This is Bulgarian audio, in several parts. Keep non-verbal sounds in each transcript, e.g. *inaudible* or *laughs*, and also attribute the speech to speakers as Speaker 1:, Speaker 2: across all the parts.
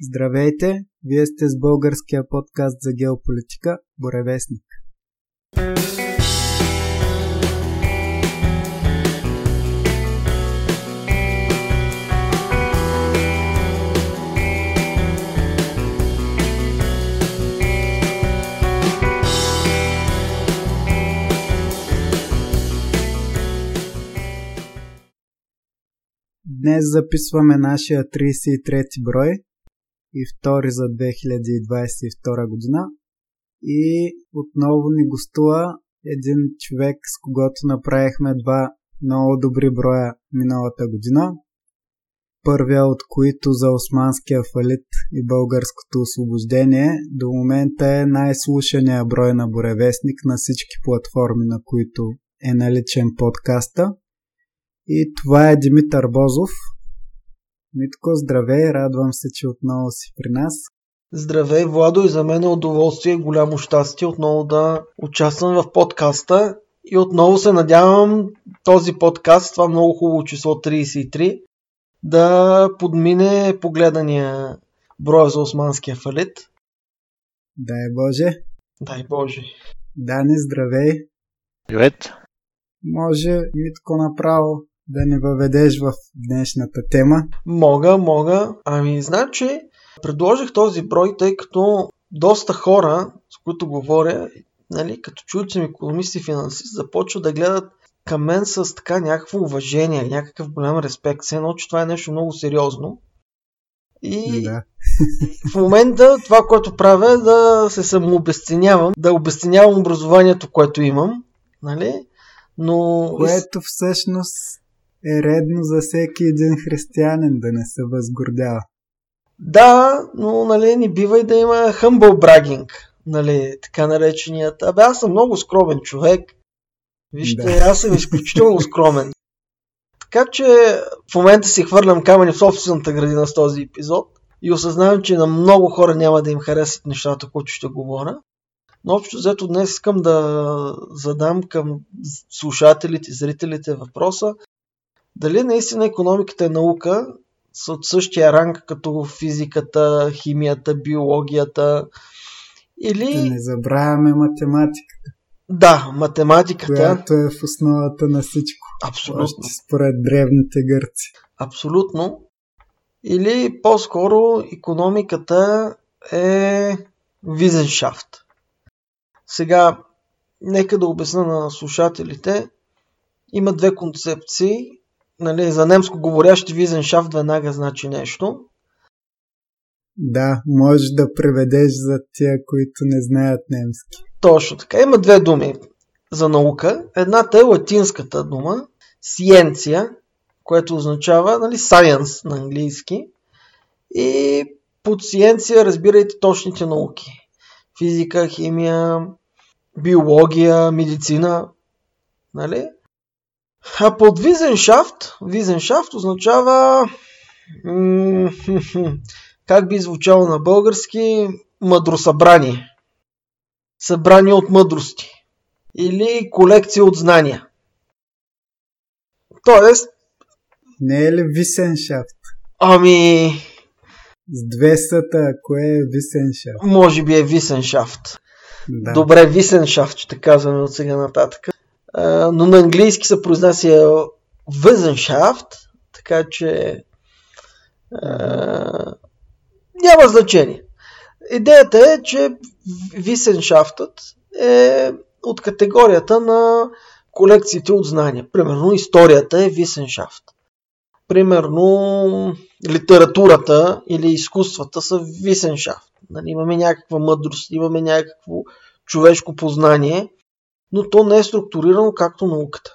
Speaker 1: Здравейте! Вие сте с българския подкаст за геополитика Боревестник. Днес записваме нашия 33 брой и втори за 2022 година. И отново ни гостува един човек, с когото направихме два много добри броя миналата година. Първия от които за османския фалит и българското освобождение до момента е най-слушания брой на Боревестник на всички платформи, на които е наличен подкаста. И това е Димитър Бозов. Митко, здравей, радвам се, че отново си при нас.
Speaker 2: Здравей, Владо, и за мен е удоволствие голямо щастие отново да участвам в подкаста. И отново се надявам този подкаст, това много хубаво число 33, да подмине погледания броя за османския фалит.
Speaker 1: Дай Боже.
Speaker 2: Дай Боже.
Speaker 1: Дани, здравей.
Speaker 3: Привет.
Speaker 1: Може, Митко, направо да не въведеш в днешната тема?
Speaker 2: Мога, мога. Ами, значи, предложих този брой, тъй като доста хора, с които говоря, нали, като чуят, съм економист и финансист, започват да гледат към мен с така някакво уважение, някакъв голям респект. Все едно, че това е нещо много сериозно. И
Speaker 1: Да.
Speaker 2: в момента това, което правя е да се самообесценявам, да обесценявам образованието, което имам, нали? Но
Speaker 1: Което всъщност е редно за всеки един християнин да не се възгордява.
Speaker 2: Да, но нали, не бива и да има humble bragging, нали, така нареченият. Абе, аз съм много скромен човек. Вижте,
Speaker 1: Да.
Speaker 2: аз съм изключително скромен. Така че в момента си хвърлям камъни в собствената градина с този епизод и осъзнавам, че на много хора няма да им харесат нещата, които ще говоря. Но общо взето днес искам да задам към слушателите, зрителите въпроса дали наистина економиката е наука са от същия ранг като физиката, химията, биологията
Speaker 1: Да
Speaker 2: или
Speaker 1: не забравяме математиката,
Speaker 2: да, математиката.
Speaker 1: която е в основата на всичко.
Speaker 2: Абсолютно.
Speaker 1: Още според древните гърци.
Speaker 2: Абсолютно. Или по-скоро економиката е визеншафт. Сега, нека да обясна на слушателите. Има две концепции. Нали, за немско говорящи визеншафт веднага значи нещо.
Speaker 1: Да, можеш да преведеш за тия, които не знаят немски.
Speaker 2: Точно така. Има две думи за наука. Едната е латинската дума сиенция, което означава нали, science на английски. И под сиенция разбирайте точните науки. Физика, химия, биология, медицина. Нали? А под визеншафт, визеншафт означава *laughs* как би звучало на български мъдросъбрание събрание от мъдрости или колекция от знания. Тоест,
Speaker 1: Не е ли Висеншафт?
Speaker 2: ами,
Speaker 1: С две сата, кое е Висеншафт?
Speaker 2: може би е Висеншафт.
Speaker 1: Да.
Speaker 2: Добре, Висеншафт ще казваме от сега нататък. Но на английски се произнася Визеншафт, така че няма значение. Идеята е, че Висеншафтът е от категорията на колекциите от знания. Примерно историята е Висеншафт. Примерно литературата или изкуствата са Висеншафт. Нали, имаме някаква мъдрост, имаме някакво човешко познание, но то не е структурирано както науката.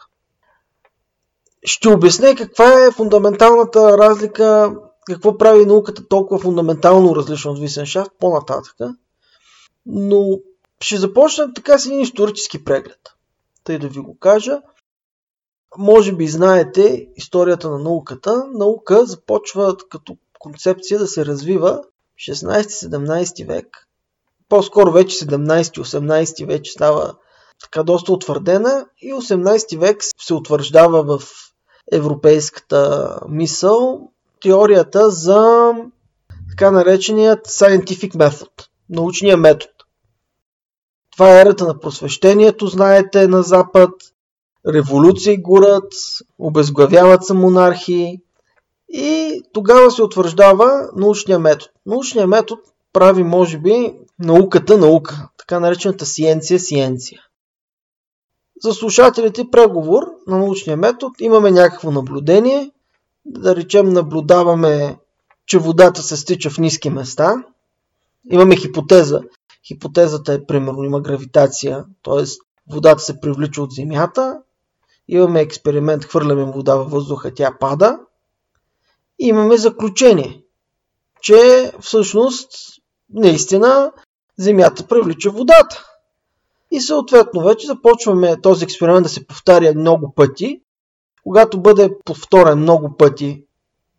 Speaker 2: Ще обясня каква е фундаменталната разлика, какво прави науката толкова фундаментално различно от Висеншафт по-нататък. Но ще започна така с един исторически преглед. Тъй да ви го кажа. Може би знаете историята на науката. Наука започва като концепция да се развива в 16-17 век. По-скоро вече 17-18 вече става така доста утвърдена и 18 век се утвърждава в европейската мисъл теорията за така нареченият scientific method, научния метод. Това е ерата на просвещението, знаете, на Запад. Революции горят, обезглавяват се монархии и тогава се утвърждава научния метод. Научният метод прави, може би, науката наука, така наречената сиенция сиенция. За слушателите преговор на научния метод имаме някакво наблюдение, да речем наблюдаваме, че водата се стича в ниски места. Имаме хипотеза. Хипотезата е, примерно, има гравитация, т.е. водата се привлича от Земята. Имаме експеримент, хвърляме вода във въздуха, тя пада. И имаме заключение, че всъщност наистина Земята привлича водата. И съответно вече започваме този експеримент да се повтаря много пъти. Когато бъде повторен много пъти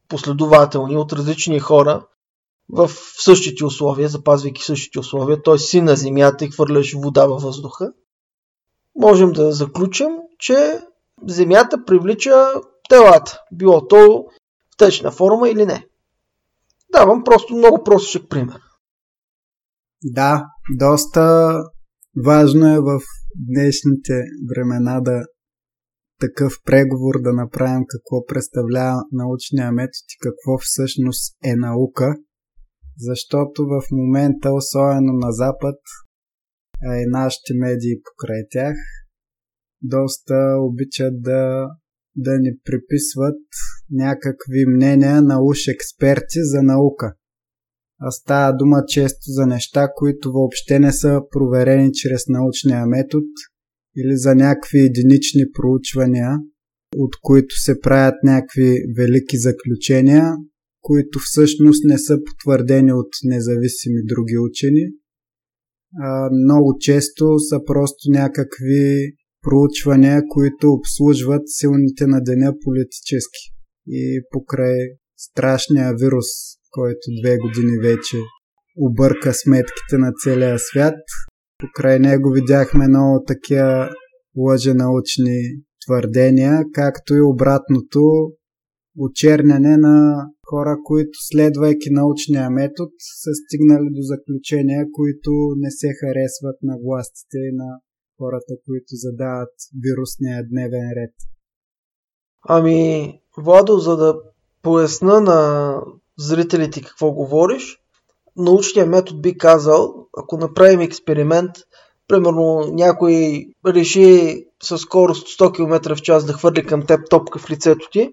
Speaker 2: последователни от различни хора в същите условия, запазвайки същите условия, т.е. си на Земята и хвърляш вода във въздуха, можем да заключим, че Земята привлича телата, било то в течна форма или не. Давам просто много простичък пример.
Speaker 1: Да, доста важно е в днешните времена да такъв преговор да направим какво представлява научния метод и какво всъщност е наука, защото в момента, особено на Запад, а и нашите медии покрай тях, доста обичат да, да ни приписват някакви мнения на уж експерти за наука. Става дума често за неща, които въобще не са проверени чрез научния метод или за някакви единични проучвания, от които се правят някакви велики заключения, които всъщност не са потвърдени от независими други учени. А, много често са просто някакви проучвания, които обслужват силните на деня политически. И покрай страшния вирус, който две години вече обърка сметките на целия свят. Покрай него видяхме много такива лъженаучни твърдения, както и обратното очерняне на хора, които следвайки научния метод са стигнали до заключения, които не се харесват на властите и на хората, които задават вирусния дневен ред.
Speaker 2: Ами, Владо, за да поясна на зрителите какво говориш, научният метод би казал, ако направим експеримент, примерно някой реши със скорост 100 км в час да хвърли към теб топка в лицето ти,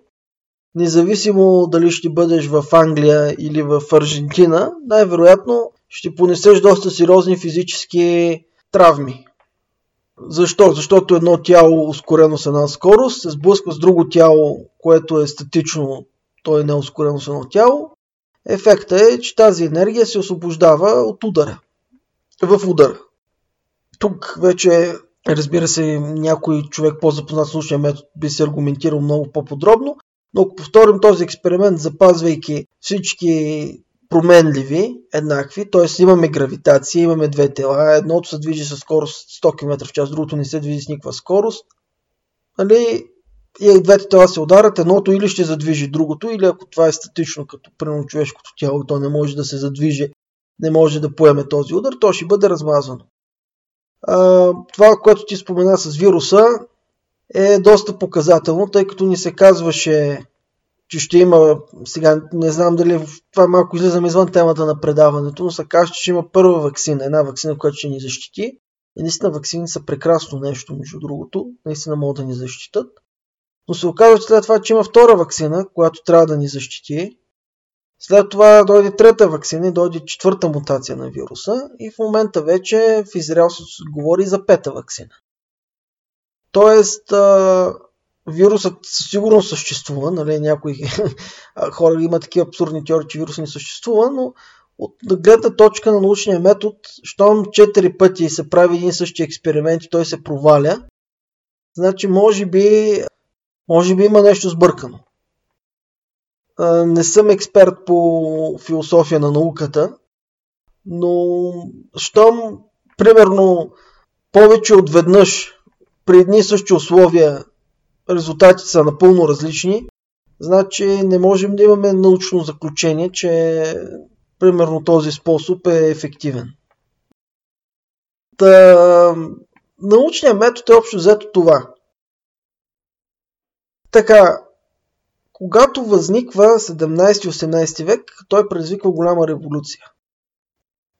Speaker 2: независимо дали ще бъдеш в Англия или в Аржентина, най-вероятно ще понесеш доста сериозни физически травми. Защо? Защото едно тяло, ускорено с една скорост, се сблъсква с друго тяло, което е статично, то е неускорено с едно тяло. Ефектът е, че тази енергия се освобождава от удара. В удара. Тук вече, разбира се, някой човек по-запознат с научния метод би се аргументирал много по-подробно, но ако повторим този експеримент, запазвайки всички променливи, еднакви, т.е. имаме гравитация, имаме две тела, едното се движи с скорост 100 км в час, другото не се движи с никаква скорост. Нали? И двете тела се ударят, едното или ще задвижи другото, или ако това е статично, като примерно човешкото тяло, то не може да се задвижи, не може да поеме този удар, то ще бъде размазано. А, това, което ти спомена с вируса, е доста показателно, тъй като ни се казваше че ще има, сега не знам дали това малко излизам извън темата на предаването, но се казва, че ще има първа вакцина, една вакцина, която ще ни защити. И наистина вакцини са прекрасно нещо, между другото, наистина могат да ни защитат. Но се оказва, че след това, че има втора вакцина, която трябва да ни защити. След това дойде трета вакцина и дойде четвърта мутация на вируса и в момента вече в Израел се говори за пета вакцина. Тоест, вирусът със сигурност съществува, нали, някои *laughs* хора имат такива абсурдни теории, че вирус не съществува, но от гледна точка на научния метод, щом 4 пъти се прави един същи експеримент и той се проваля, значи може би, може би има нещо сбъркано. Не съм експерт по философия на науката, но щом примерно повече от веднъж при едни и същи условия резултатите са напълно различни, значи не можем да имаме научно заключение, че примерно този способ е ефективен. Та, научният метод е общо взето това. Така, когато възниква 17-18 век, той предизвиква голяма революция.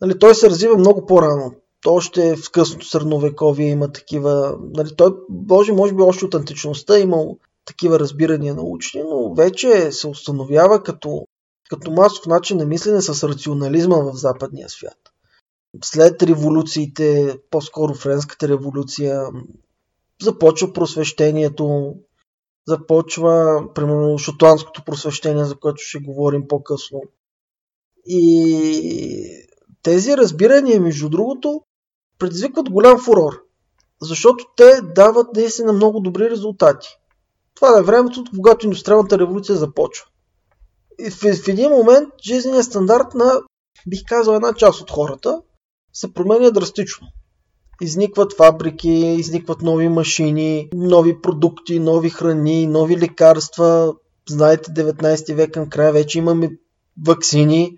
Speaker 2: Нали, той се развива много по-рано. То още в късното средновековие има такива... Нали, той, може, може би още от античността е имал такива разбирания научни, но вече се установява като, като масов начин на мислене с рационализма в западния свят. След революциите, по-скоро Френската революция, започва просвещението, започва, примерно, шотландското просвещение, за което ще говорим по-късно. И тези разбирания, между другото, предизвикват голям фурор, защото те дават наистина много добри резултати. Това е времето, когато индустриалната революция започва. И в, в един момент жизненият стандарт на, бих казал, една част от хората се променя драстично. Изникват фабрики, изникват нови машини, нови продукти, нови храни, нови лекарства. Знаете, 19 век към края вече имаме вакцини,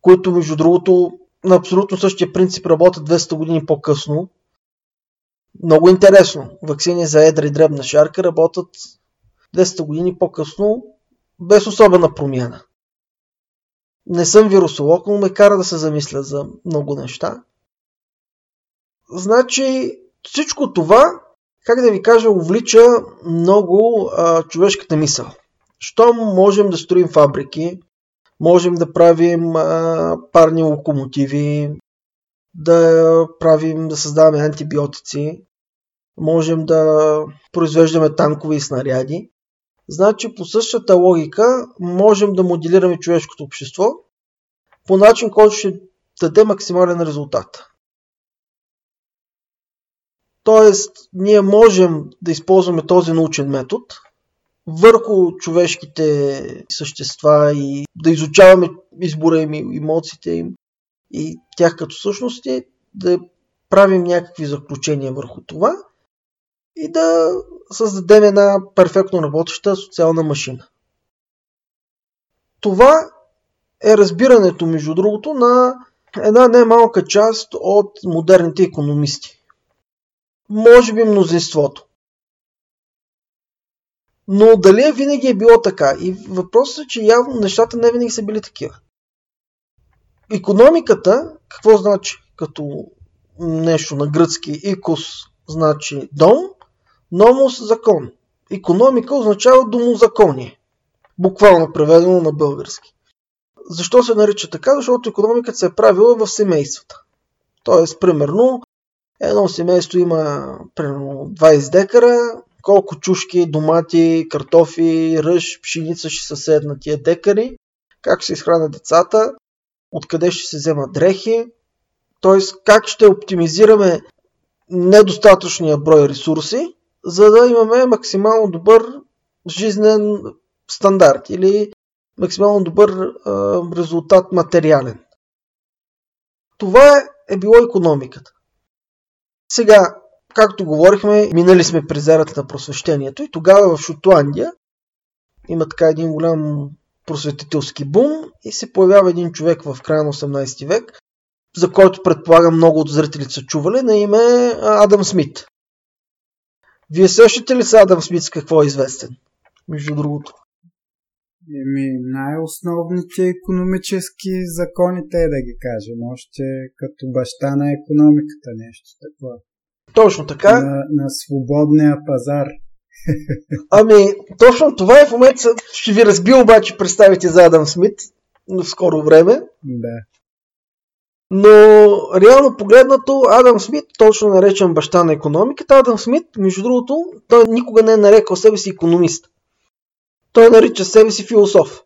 Speaker 2: които между другото на абсолютно същия принцип работят 200 години по-късно. Много интересно. Вакцини за едра и дребна шарка работят 200 години по-късно без особена промяна. Не съм вирусолог, но ме кара да се замисля за много неща. Значи всичко това, как да ви кажа, увлича много а, човешката мисъл. Щом можем да строим фабрики, можем да правим а, парни локомотиви, да правим, да създаваме антибиотици, можем да произвеждаме танкове и снаряди. Значи по същата логика можем да моделираме човешкото общество по начин, който ще даде максимален резултат. Тоест, ние можем да използваме този научен метод върху човешките същества и да изучаваме избора им, емоциите им и тях като същности, да правим някакви заключения върху това и да създадем една перфектно работеща социална машина. Това е разбирането, между другото, на една немалка част от модерните економисти. Може би мнозинството. Но дали е винаги е било така? И въпросът е, че явно нещата не винаги са били такива. Економиката, какво значи като нещо на гръцки икос значи дом, номос закон. Економика означава домозаконие. Буквално преведено на български. Защо се нарича така? Защото економиката се е правила в семействата. Тоест, примерно, едно семейство има примерно 20 декара, колко чушки, домати, картофи, ръж, пшеница ще са сед на тия декари, как ще се изхранят децата, откъде ще се вземат дрехи, т.е. как ще оптимизираме недостатъчния брой ресурси, за да имаме максимално добър жизнен стандарт или максимално добър а, резултат материален. Това е, било економиката. Сега, както говорихме, минали сме през ерата на просвещението и тогава в Шотландия има така един голям просветителски бум и се появява един човек в края на 18 век, за който предполагам много от зрителите са чували, на име Адам Смит. Вие същите ли са Адам Смит с какво е известен? Между другото.
Speaker 1: Еми, най-основните економически законите е да ги кажем. Още като баща на економиката нещо такова.
Speaker 2: Точно така.
Speaker 1: На, на свободния пазар. *laughs*
Speaker 2: Ами, точно това е в момента. Ще ви разби обаче представите за Адам Смит в скоро време.
Speaker 1: Да.
Speaker 2: Но реално погледнато, Адам Смит, точно наречен баща на економиката, Адам Смит, между другото, той никога не е нарекал себе си економист. Той нарича себе си философ.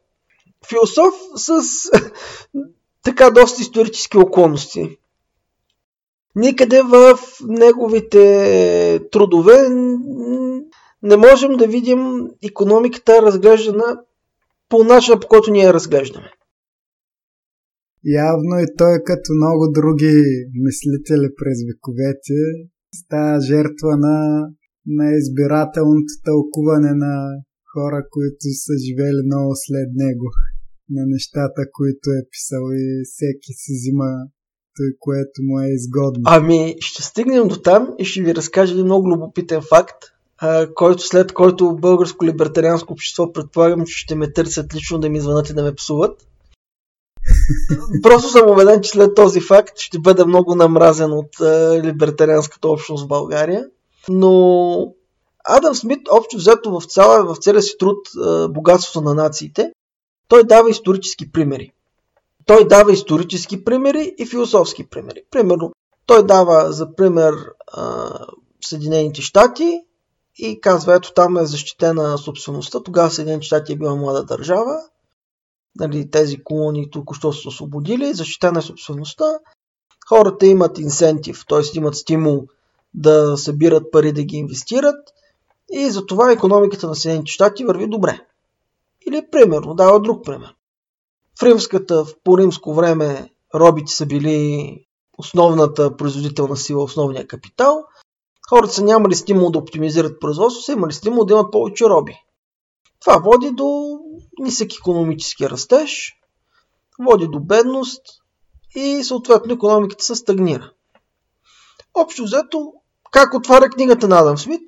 Speaker 2: Философ с *laughs* така доста исторически оклонности. Никъде в неговите трудове не можем да видим економиката разглеждана по начина, по който ние я разглеждаме.
Speaker 1: Явно и той, като много други мислители през вековете, става жертва на, на избирателното тълкуване на хора, които са живели много след него. на нещата, които е писал и всеки си взима той, което му е изгодно.
Speaker 2: Ами, ще стигнем до там и ще ви разкажа един много любопитен факт, а, който след който българско либертарианско общество предполагам, че ще ме търсят лично да ми звънат и да ме псуват. *laughs* Просто съм убеден, че след този факт ще бъда много намразен от а, либертарианската общност в България. Но Адам Смит, общо взето в, цяла, в целия си труд Богатството на нациите, той дава исторически примери. Той дава исторически примери и философски примери. Примерно, той дава за пример Съединените щати и казва, ето там е защитена собствеността. Тогава Съединените щати е била млада държава. Нали, тези колонии тук що са освободили, защитена е собствеността. Хората имат инсентив, т.е. имат стимул да събират пари да ги инвестират и затова економиката на Съединените щати върви добре. Или примерно, дава друг пример. В римската, по римско време робите са били основната производителна сила, основния капитал. Хората са нямали стимул да оптимизират производство, са имали стимул да имат повече роби. Това води до нисък економически растеж, води до бедност и съответно економиката се стагнира. Общо взето, как отваря книгата на Адам Смит?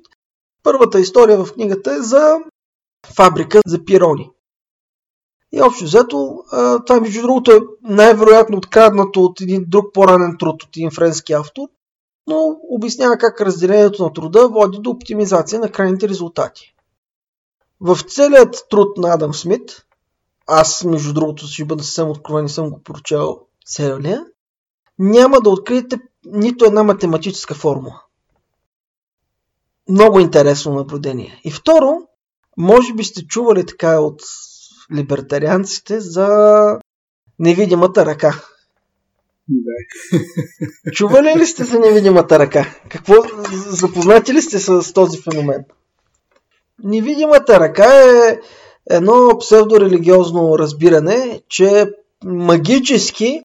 Speaker 2: Първата история в книгата е за фабрика за пирони. И общо взето, това между другото е най-вероятно откраднато от един друг по-ранен труд от един френски автор, но обяснява как разделението на труда води до оптимизация на крайните резултати. В целият труд на Адам Смит, аз между другото ще бъда съвсем откровен, не съм го прочел целия, няма да откриете нито една математическа формула. Много интересно наблюдение. И второ, може би сте чували така от либертарианците за невидимата ръка.
Speaker 1: Да. *laughs*
Speaker 2: Чували ли сте за невидимата ръка? Какво, запознати ли сте с този феномен? Невидимата ръка е едно псевдорелигиозно разбиране, че магически,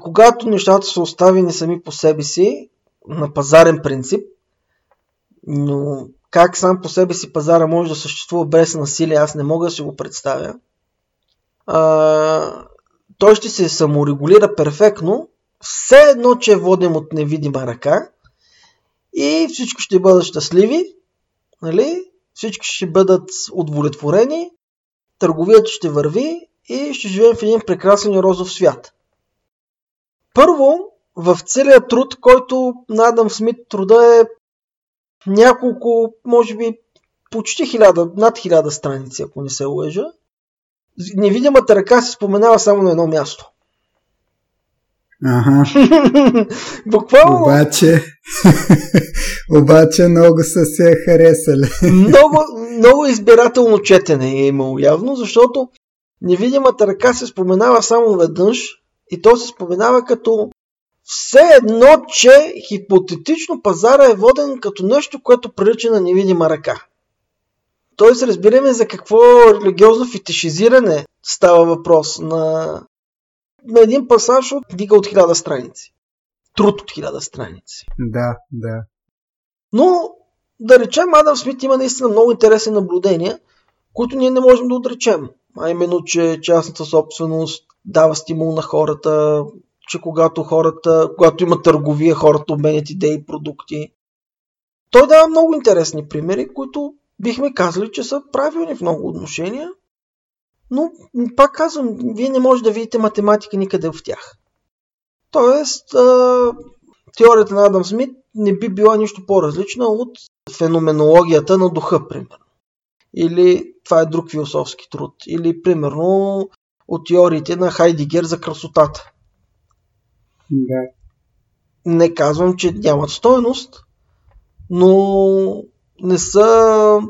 Speaker 2: когато нещата са оставени сами по себе си, на пазарен принцип, но как сам по себе си пазара може да съществува без насилие, аз не мога да си го представя. А, той ще се саморегулира перфектно, все едно, че е воден от невидима ръка и всички ще бъдат щастливи, нали? всички ще бъдат удовлетворени, търговията ще върви и ще живеем в един прекрасен розов свят. Първо, в целият труд, който на Адам Смит труда е няколко, може би почти хиляда, над хиляда страници, ако не се лъжа. Невидимата ръка се споменава само на едно място.
Speaker 1: Ага. *laughs*
Speaker 2: Буквално.
Speaker 1: Обаче, *laughs* обаче много са се харесали. *laughs*
Speaker 2: много, много избирателно четене е имало явно, защото невидимата ръка се споменава само веднъж и то се споменава като все едно, че хипотетично пазара е воден като нещо, което прилича на невидима ръка. Тоест разбираме за какво религиозно фетишизиране става въпрос на, на един пасаж от книга от хиляда страници. Труд от хиляда страници.
Speaker 1: Да, да.
Speaker 2: Но, да речем, Адам Смит има наистина много интересни наблюдения, които ние не можем да отречем. А именно, че частната собственост дава стимул на хората, че когато хората, когато има търговия, хората обменят идеи и продукти. Той дава много интересни примери, които бихме казали, че са правилни в много отношения, но пак казвам, вие не можете да видите математика никъде в тях. Тоест, теорията на Адам Смит не би била нищо по-различна от феноменологията на духа, примерно. Или това е друг философски труд. Или, примерно, от теориите на Хайдигер за красотата.
Speaker 1: Да.
Speaker 2: Не казвам, че нямат стоеност, но не са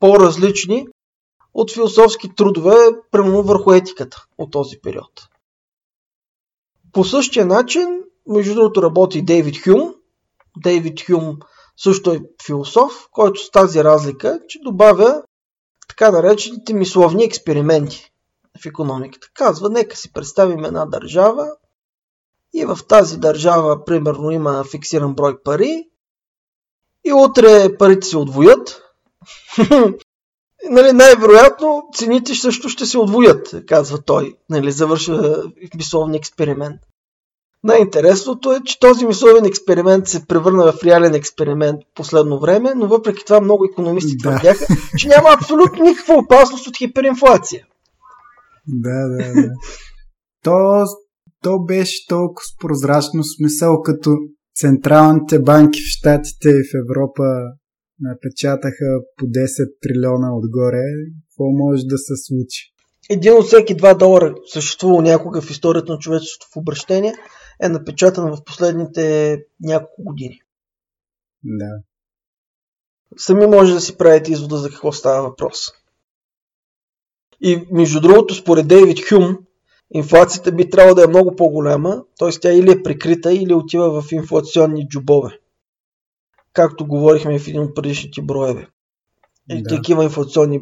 Speaker 2: по-различни от философски трудове, прямо върху етиката от този период. По същия начин, между другото, работи Дейвид Хюм. Дейвид Хюм също е философ, който с тази разлика, че добавя така наречените мисловни експерименти в економиката. Казва, нека си представим една държава, и в тази държава, примерно, има фиксиран брой пари и утре парите се отвоят *laughs* нали, най-вероятно цените също ще се отвоят, казва той. Нали, завършва мисловния експеримент. Най-интересното е, че този мисловен експеримент се превърна в реален експеримент последно време, но въпреки това много економисти да. твърдяха, че няма абсолютно никаква опасност от хиперинфлация.
Speaker 1: Да, да, да. То, то беше толкова прозрачно смисъл, като централните банки в Штатите и в Европа напечатаха по 10 трилиона отгоре. Какво може да се случи?
Speaker 2: Един от всеки 2 долара съществува някога в историята на човечеството в обращение е напечатан в последните няколко години.
Speaker 1: Да.
Speaker 2: Сами може да си правите извода за какво става въпрос. И между другото, според Дейвид Хюм, инфлацията би трябвало да е много по-голяма, т.е. тя или е прикрита, или отива в инфлационни джобове. Както говорихме в един от предишните броеве. И да. такива инфлационни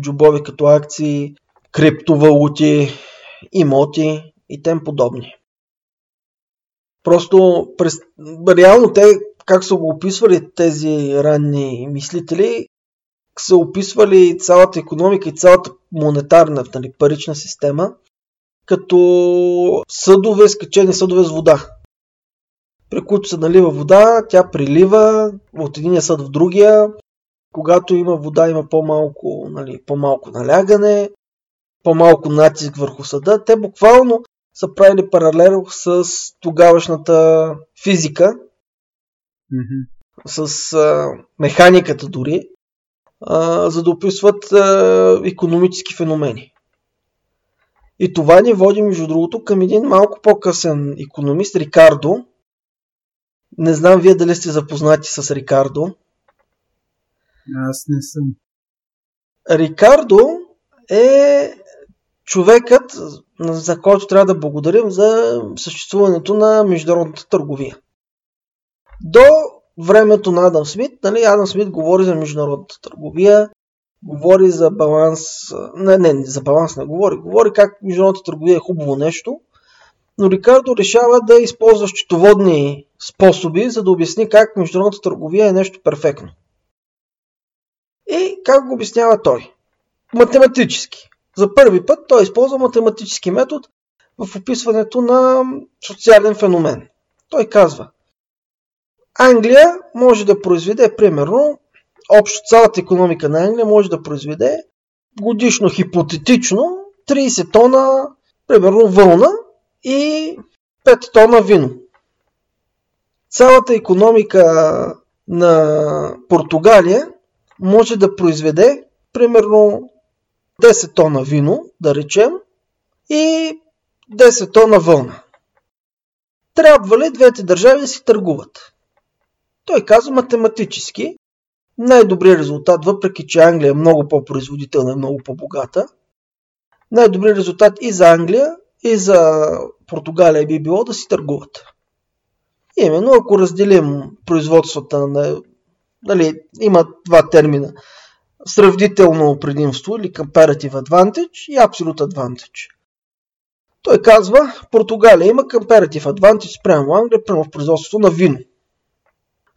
Speaker 2: джобове като акции, криптовалути, имоти и тем подобни. Просто през... реално те, как са го описвали тези ранни мислители, са описвали цялата економика и цялата монетарна нали, парична система като съдове, скачени съдове с вода. При които се налива вода, тя прилива от единия съд в другия. Когато има вода, има по-малко, нали, по-малко налягане, по-малко натиск върху съда. Те буквално са правили паралел с тогавашната физика,
Speaker 1: mm-hmm.
Speaker 2: с а, механиката дори, а, за да описват а, економически феномени. И това ни води, между другото, към един малко по-късен економист, Рикардо. Не знам вие дали сте запознати с Рикардо.
Speaker 1: Аз не съм.
Speaker 2: Рикардо е човекът, за който трябва да благодарим за съществуването на международната търговия. До времето на Адам Смит, нали, Адам Смит говори за международната търговия, говори за баланс, не, не, за баланс не говори, говори как международната търговия е хубаво нещо, но Рикардо решава да използва счетоводни способи, за да обясни как международната търговия е нещо перфектно. И как го обяснява той? Математически. За първи път той използва математически метод в описването на социален феномен. Той казва, Англия може да произведе, примерно, общо цялата економика на Англия може да произведе годишно хипотетично 30 тона, примерно, вълна и 5 тона вино. Цялата економика на Португалия може да произведе примерно 10 тона вино, да речем, и 10 тона вълна. Трябва ли двете държави да си търгуват? Той казва математически, най-добрият резултат, въпреки че Англия е много по-производителна и много по-богата, най-добрият резултат и за Англия, и за Португалия би било да си търгуват. Именно ако разделим производствата на... Нали, има два термина сравнително предимство или comparative advantage и absolute advantage. Той казва, Португалия има comparative advantage спрямо Англия, прямо в производството на вино.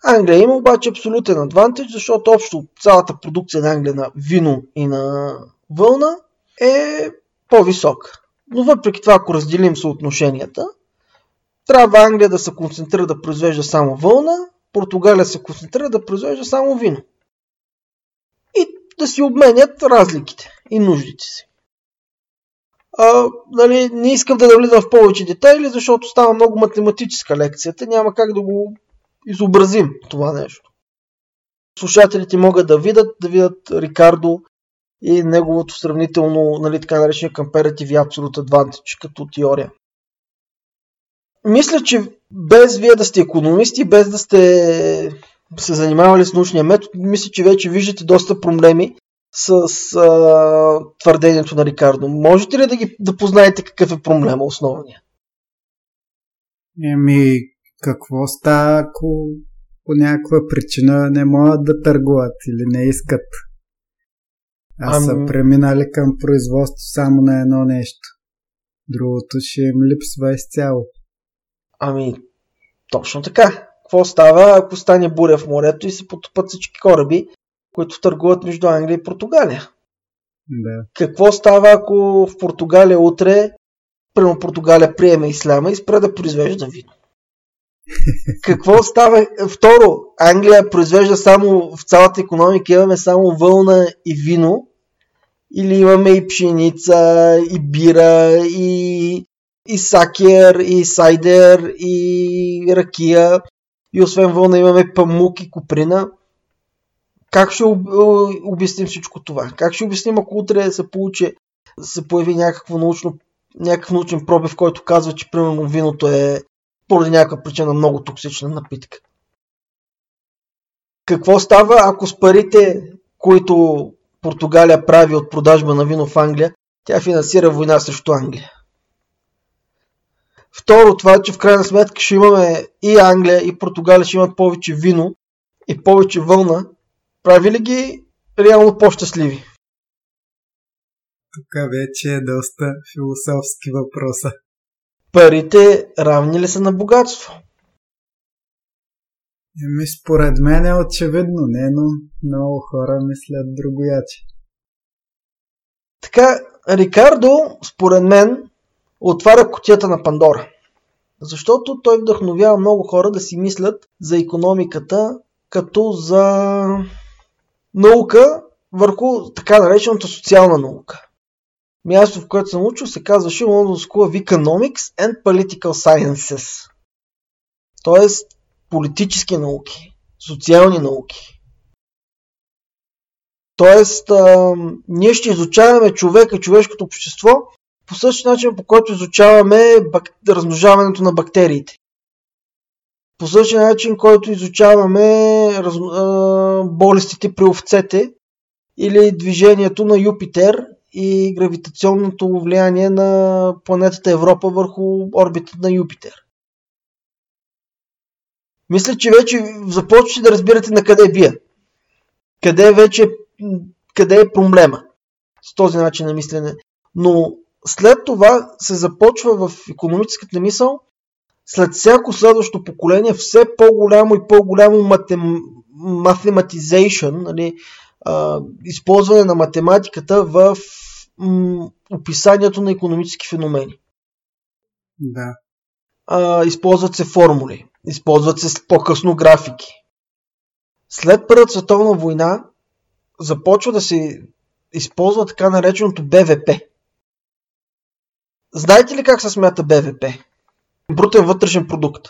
Speaker 2: Англия има обаче абсолютен адвантаж, защото общо цялата продукция на Англия на вино и на вълна е по-висока. Но въпреки това, ако разделим съотношенията, трябва Англия да се концентрира да произвежда само вълна, Португалия се концентрира да произвежда само вино да си обменят разликите и нуждите си. А, нали, не искам да навлизам в повече детайли, защото става много математическа лекцията. Няма как да го изобразим това нещо. Слушателите могат да видят, да видят Рикардо и неговото сравнително, нали, така наречения comparative absolute advantage като теория. Мисля, че без вие да сте економисти, без да сте се занимавали с научния метод, мисля, че вече виждате доста проблеми с а, твърдението на Рикардо. Можете ли да, ги, да познаете какъв е проблема основния?
Speaker 1: Еми, какво става, ако по някаква причина не могат да търгуват или не искат? А ами... са преминали към производство само на едно нещо. Другото ще им липсва изцяло.
Speaker 2: Ами, точно така какво става, ако стане буря в морето и се потопат всички кораби, които търгуват между Англия и Португалия.
Speaker 1: Да.
Speaker 2: Какво става, ако в Португалия утре, прямо Португалия приеме исляма и спре да произвежда вино? Какво става? Второ, Англия произвежда само в цялата економика имаме само вълна и вино. Или имаме и пшеница, и бира, и, и сакер, и сайдер, и ракия. И освен вълна имаме памук и куприна. Как ще обясним всичко това? Как ще обясним, ако утре се получи, се появи някакво научно, някакъв научен пробив, който казва, че примерно виното е поради някаква причина много токсична напитка. Какво става, ако с парите, които Португалия прави от продажба на вино в Англия, тя финансира война срещу Англия? Второ, това, че в крайна сметка ще имаме и Англия, и Португалия ще имат повече вино и повече вълна, прави ли ги реално по-щастливи?
Speaker 1: Тук вече е доста философски въпроса.
Speaker 2: Парите равни ли са на богатство?
Speaker 1: Еми, според мен е очевидно, не, но много хора мислят другояче.
Speaker 2: Така, Рикардо, според мен, отваря котията на Пандора. Защото той вдъхновява много хора да си мислят за економиката като за наука върху така наречената социална наука. Място, в което съм учил, се казваше London School of Economics and Political Sciences. Тоест, политически науки, социални науки. Тоест, а, ние ще изучаваме човека, човешкото общество по същия начин, по който изучаваме бак... размножаването на бактериите. По същия начин, който изучаваме раз... а, болестите при овцете или движението на Юпитер и гравитационното влияние на планетата Европа върху орбита на Юпитер. Мисля, че вече започвате да разбирате на къде бия. Къде вече къде е проблема с този начин на мислене. Но след това се започва в економическата мисъл след всяко следващо поколение все по-голямо и по-голямо матем... mathematization, нали, а, използване на математиката в м, описанието на економически феномени.
Speaker 1: Да.
Speaker 2: А, използват се формули, използват се по-късно графики. След Първата световна война започва да се използва така нареченото БВП. Знаете ли как се смята БВП? Брутен вътрешен продукт.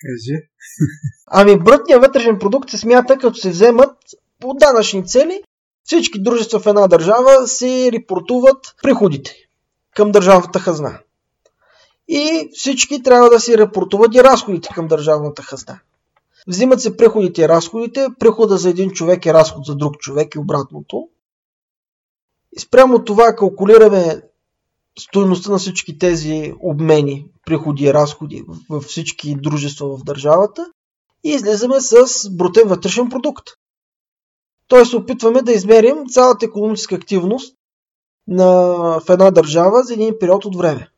Speaker 1: Кажи.
Speaker 2: Ами брутният вътрешен продукт се смята като се вземат по данъчни цели всички дружества в една държава си репортуват приходите към държавната хазна. И всички трябва да си репортуват и разходите към държавната хазна. Взимат се приходите и разходите. Прихода за един човек е разход за друг човек и обратното. И спрямо това калкулираме стоеността на всички тези обмени, приходи и разходи във всички дружества в държавата и излизаме с брутен вътрешен продукт. Тоест опитваме да измерим цялата економическа активност на, в една държава за един период от време.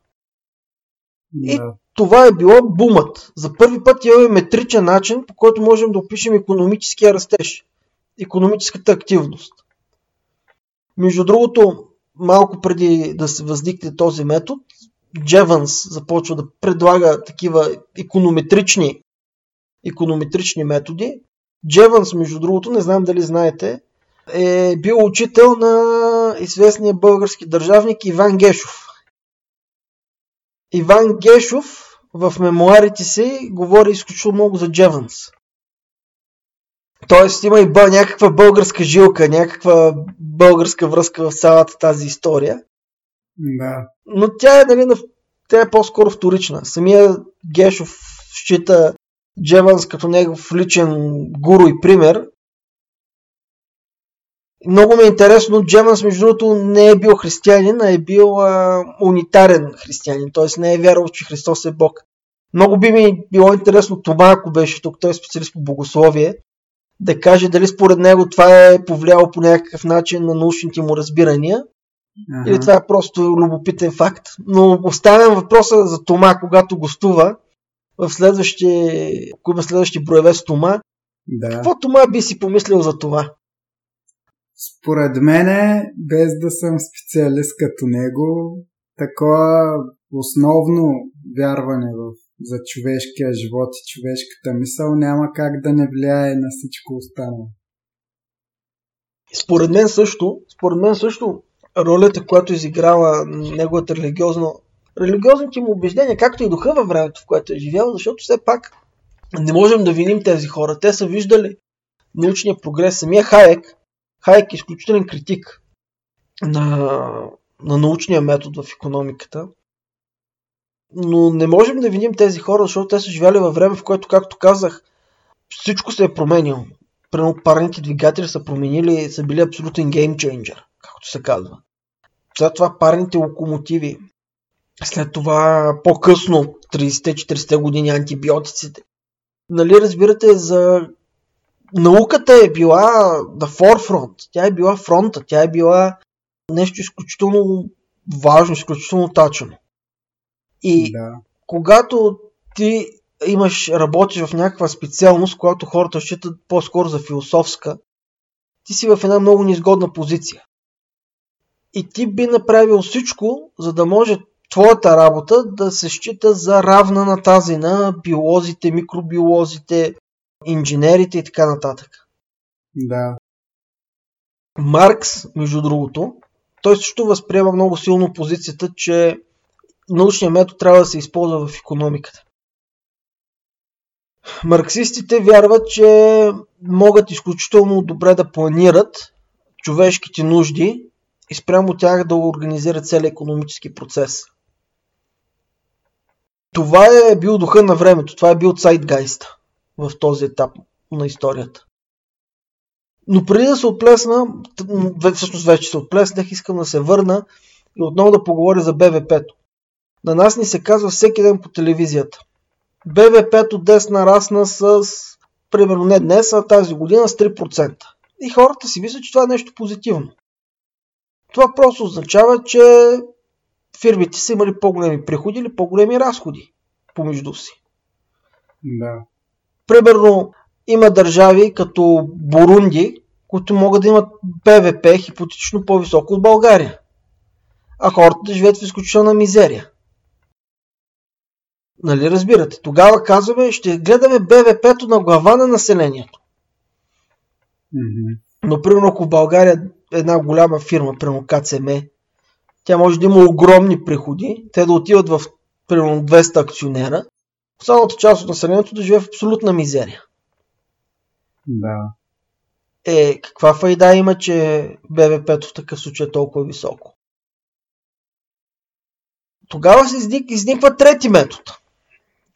Speaker 2: Да. И това е било бумът. За първи път имаме метричен начин, по който можем да опишем економическия растеж, економическата активност. Между другото, малко преди да се възникне този метод, Джеванс започва да предлага такива економетрични, економетрични методи. Джеванс, между другото, не знам дали знаете, е бил учител на известния български държавник Иван Гешов. Иван Гешов в мемуарите си говори изключително много за Джеванс. Тоест има и бъл, някаква българска жилка, някаква българска връзка в цялата тази история.
Speaker 1: Да.
Speaker 2: Но тя е, нали, тя е по-скоро вторична. Самия Гешов счита Джеванс като негов личен гуру и пример. Много ми е интересно, Джеванс между другото не е бил християнин, а е бил а, унитарен християнин, т.е. не е вярвал, че Христос е Бог. Много би ми било интересно това, ако беше тук, той е специалист по богословие, да каже дали според него това е повлияло по някакъв начин на научните му разбирания, ага. или това е просто любопитен факт. Но оставям въпроса за Тома, когато гостува, в следващи, ако има следващи броеве с Тома,
Speaker 1: да.
Speaker 2: какво Тома би си помислил за това?
Speaker 1: Според мене, без да съм специалист като него, такова основно вярване в, за човешкия живот и човешката мисъл няма как да не влияе на всичко останало.
Speaker 2: Според мен също, според мен също ролята, която изиграва неговата религиозна религиозните му убеждения, както и духа във времето, в което е живял, защото все пак не можем да виним тези хора. Те са виждали научния прогрес. Самия Хайек, Хайек е изключителен критик на, на научния метод в економиката. Но не можем да виним тези хора, защото те са живяли във време, в което, както казах, всичко се е променило. Примерно парните двигатели са променили, са били абсолютен геймчейнджер, както се казва. След това парните локомотиви, след това по-късно, 30-40 години антибиотиците. Нали разбирате, за науката е била the forefront. Тя е била фронта, тя е била нещо изключително важно, изключително тачено. И да. когато ти имаш, работиш в някаква специалност, която хората считат по-скоро за философска, ти си в една много неизгодна позиция. И ти би направил всичко, за да може твоята работа да се счита за равна на тази на биолозите, микробиолозите, инженерите и така нататък.
Speaker 1: Да.
Speaker 2: Маркс, между другото, той също възприема много силно позицията, че научният метод трябва да се използва в економиката. Марксистите вярват, че могат изключително добре да планират човешките нужди и спрямо тях да организират целият економически процес. Това е бил духа на времето, това е бил цайтгайст в този етап на историята. Но преди да се отплесна, всъщност вече се отплеснах, искам да се върна и отново да поговоря за БВП-то. На нас ни се казва всеки ден по телевизията. БВП-то днес нарасна с, примерно не днес, а тази година с 3%. И хората си мислят, че това е нещо позитивно. Това просто означава, че фирмите са имали по-големи приходи или по-големи разходи помежду си.
Speaker 1: Да.
Speaker 2: Примерно има държави като Бурунди, които могат да имат ПВП хипотетично по-високо от България. А хората да живеят в изключителна мизерия. Нали разбирате? Тогава казваме, ще гледаме БВП-то на глава на населението.
Speaker 1: Mm-hmm.
Speaker 2: Но примерно ако в България една голяма фирма, примерно КЦМ, тя може да има огромни приходи, те да отиват в примерно 200 акционера, останалата част от населението да живее в абсолютна мизерия.
Speaker 1: Да.
Speaker 2: Е, каква файда има, че БВП-то в такъв случай е толкова високо? Тогава се изник, изниква трети метод,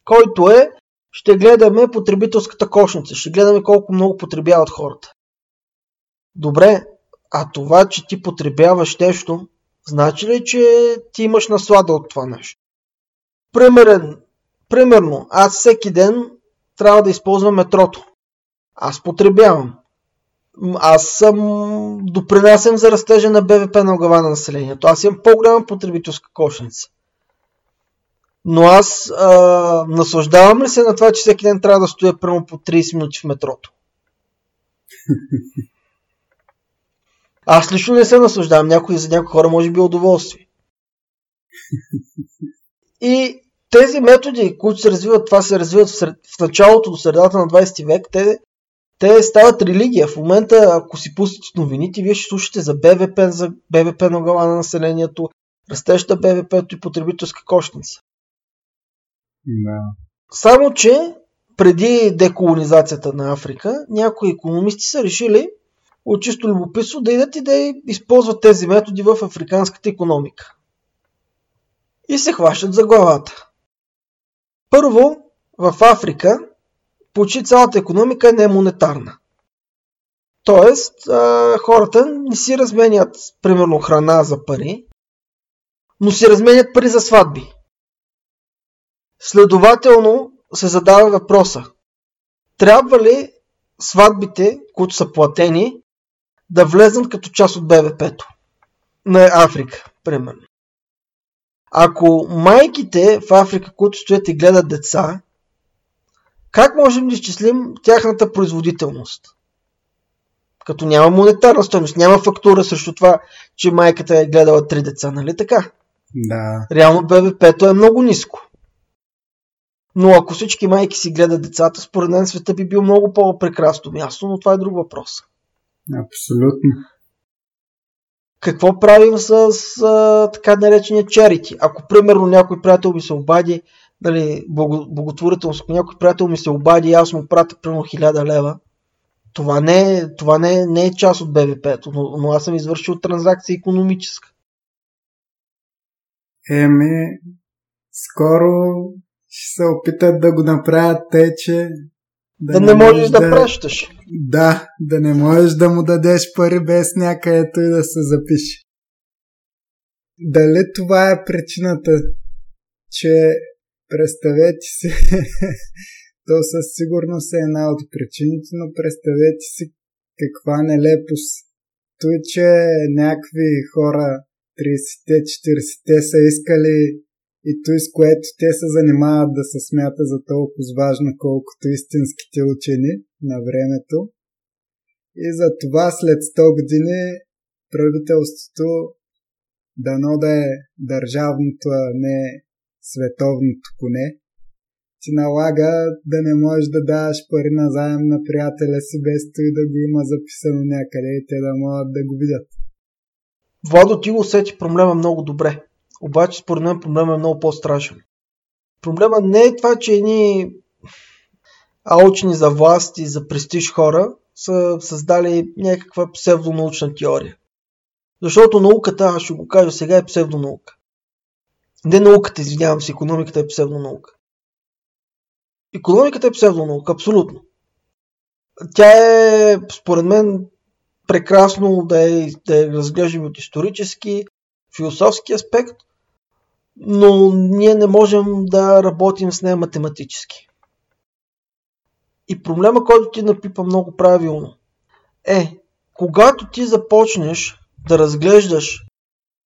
Speaker 2: който е ще гледаме потребителската кошница, ще гледаме колко много потребяват хората. Добре, а това, че ти потребяваш нещо, значи ли, че ти имаш наслада от това нещо? Примерен, примерно, аз всеки ден трябва да използвам метрото. Аз потребявам. Аз съм допринасям за растежа на БВП на глава на населението. Аз имам по-голяма потребителска кошница. Но аз а, наслаждавам ли се на това, че всеки ден трябва да стоя прямо по 30 минути в метрото? *laughs* Аз лично не се наслаждавам. Някои за някои хора може би е удоволствие. *laughs* И тези методи, които се развиват, това се развиват в, сред... в началото до средата на 20 век, те, те стават религия. В момента, ако си пустите новините, вие ще слушате за БВП, за БВП на глава на населението, растеща БВП и потребителска кошница.
Speaker 1: Да.
Speaker 2: Само, че преди деколонизацията на Африка, някои економисти са решили от чисто любопитство да идат и да използват тези методи в африканската економика. И се хващат за главата. Първо, в Африка почти цялата економика не е монетарна. Тоест, хората не си разменят, примерно, храна за пари, но си разменят пари за сватби. Следователно се задава въпроса. Трябва ли сватбите, които са платени, да влезнат като част от БВП-то на Африка, примерно. Ако майките в Африка, които стоят и гледат деца, как можем да изчислим тяхната производителност? Като няма монетарна стоеност, няма фактура срещу това, че майката е гледала три деца, нали така?
Speaker 1: Да.
Speaker 2: Реално БВП-то е много ниско. Но ако всички майки си гледат децата, според мен света би бил много по-прекрасно място, но това е друг въпрос.
Speaker 1: Абсолютно.
Speaker 2: Какво правим с а, така наречения charity? Ако примерно някой приятел ми се обади, дали, благотворителност, ако някой приятел ми се обади и аз му пратя примерно 1000 лева, това не е, това не е, не е част от БВП, но, но аз съм извършил транзакция економическа.
Speaker 1: Еми, скоро ще се опитат да го направят те, че
Speaker 2: да, да не можеш да, да пращаш.
Speaker 1: Да, да не можеш да му дадеш пари без някъдето и да се запише. Дали това е причината, че представете си, *laughs* то със сигурност е една от причините, но представете си каква нелепост. Той, че някакви хора 30-те, 40-те са искали и той с което те се занимават да се смята за толкова важно, колкото истинските учени на времето. И за това след 100 години правителството дано да е държавното, а не световното поне, ти налага да не можеш да даваш пари на заем на приятеля си без той да го има записано някъде и те да могат да го видят.
Speaker 2: Владо, ти го усети проблема много добре. Обаче според мен проблема е много по-страшен. Проблема не е това, че едни аучни за власт и за престиж хора са създали някаква псевдонаучна теория. Защото науката, аз ще го кажа сега, е псевдонаука. Не науката, извинявам се, економиката е псевдонаука. Економиката е псевдонаука, абсолютно. Тя е, според мен, прекрасно да е, да е разглеждаме от исторически, философски аспект, но ние не можем да работим с нея математически. И проблема, който ти напипа много правилно, е, когато ти започнеш да разглеждаш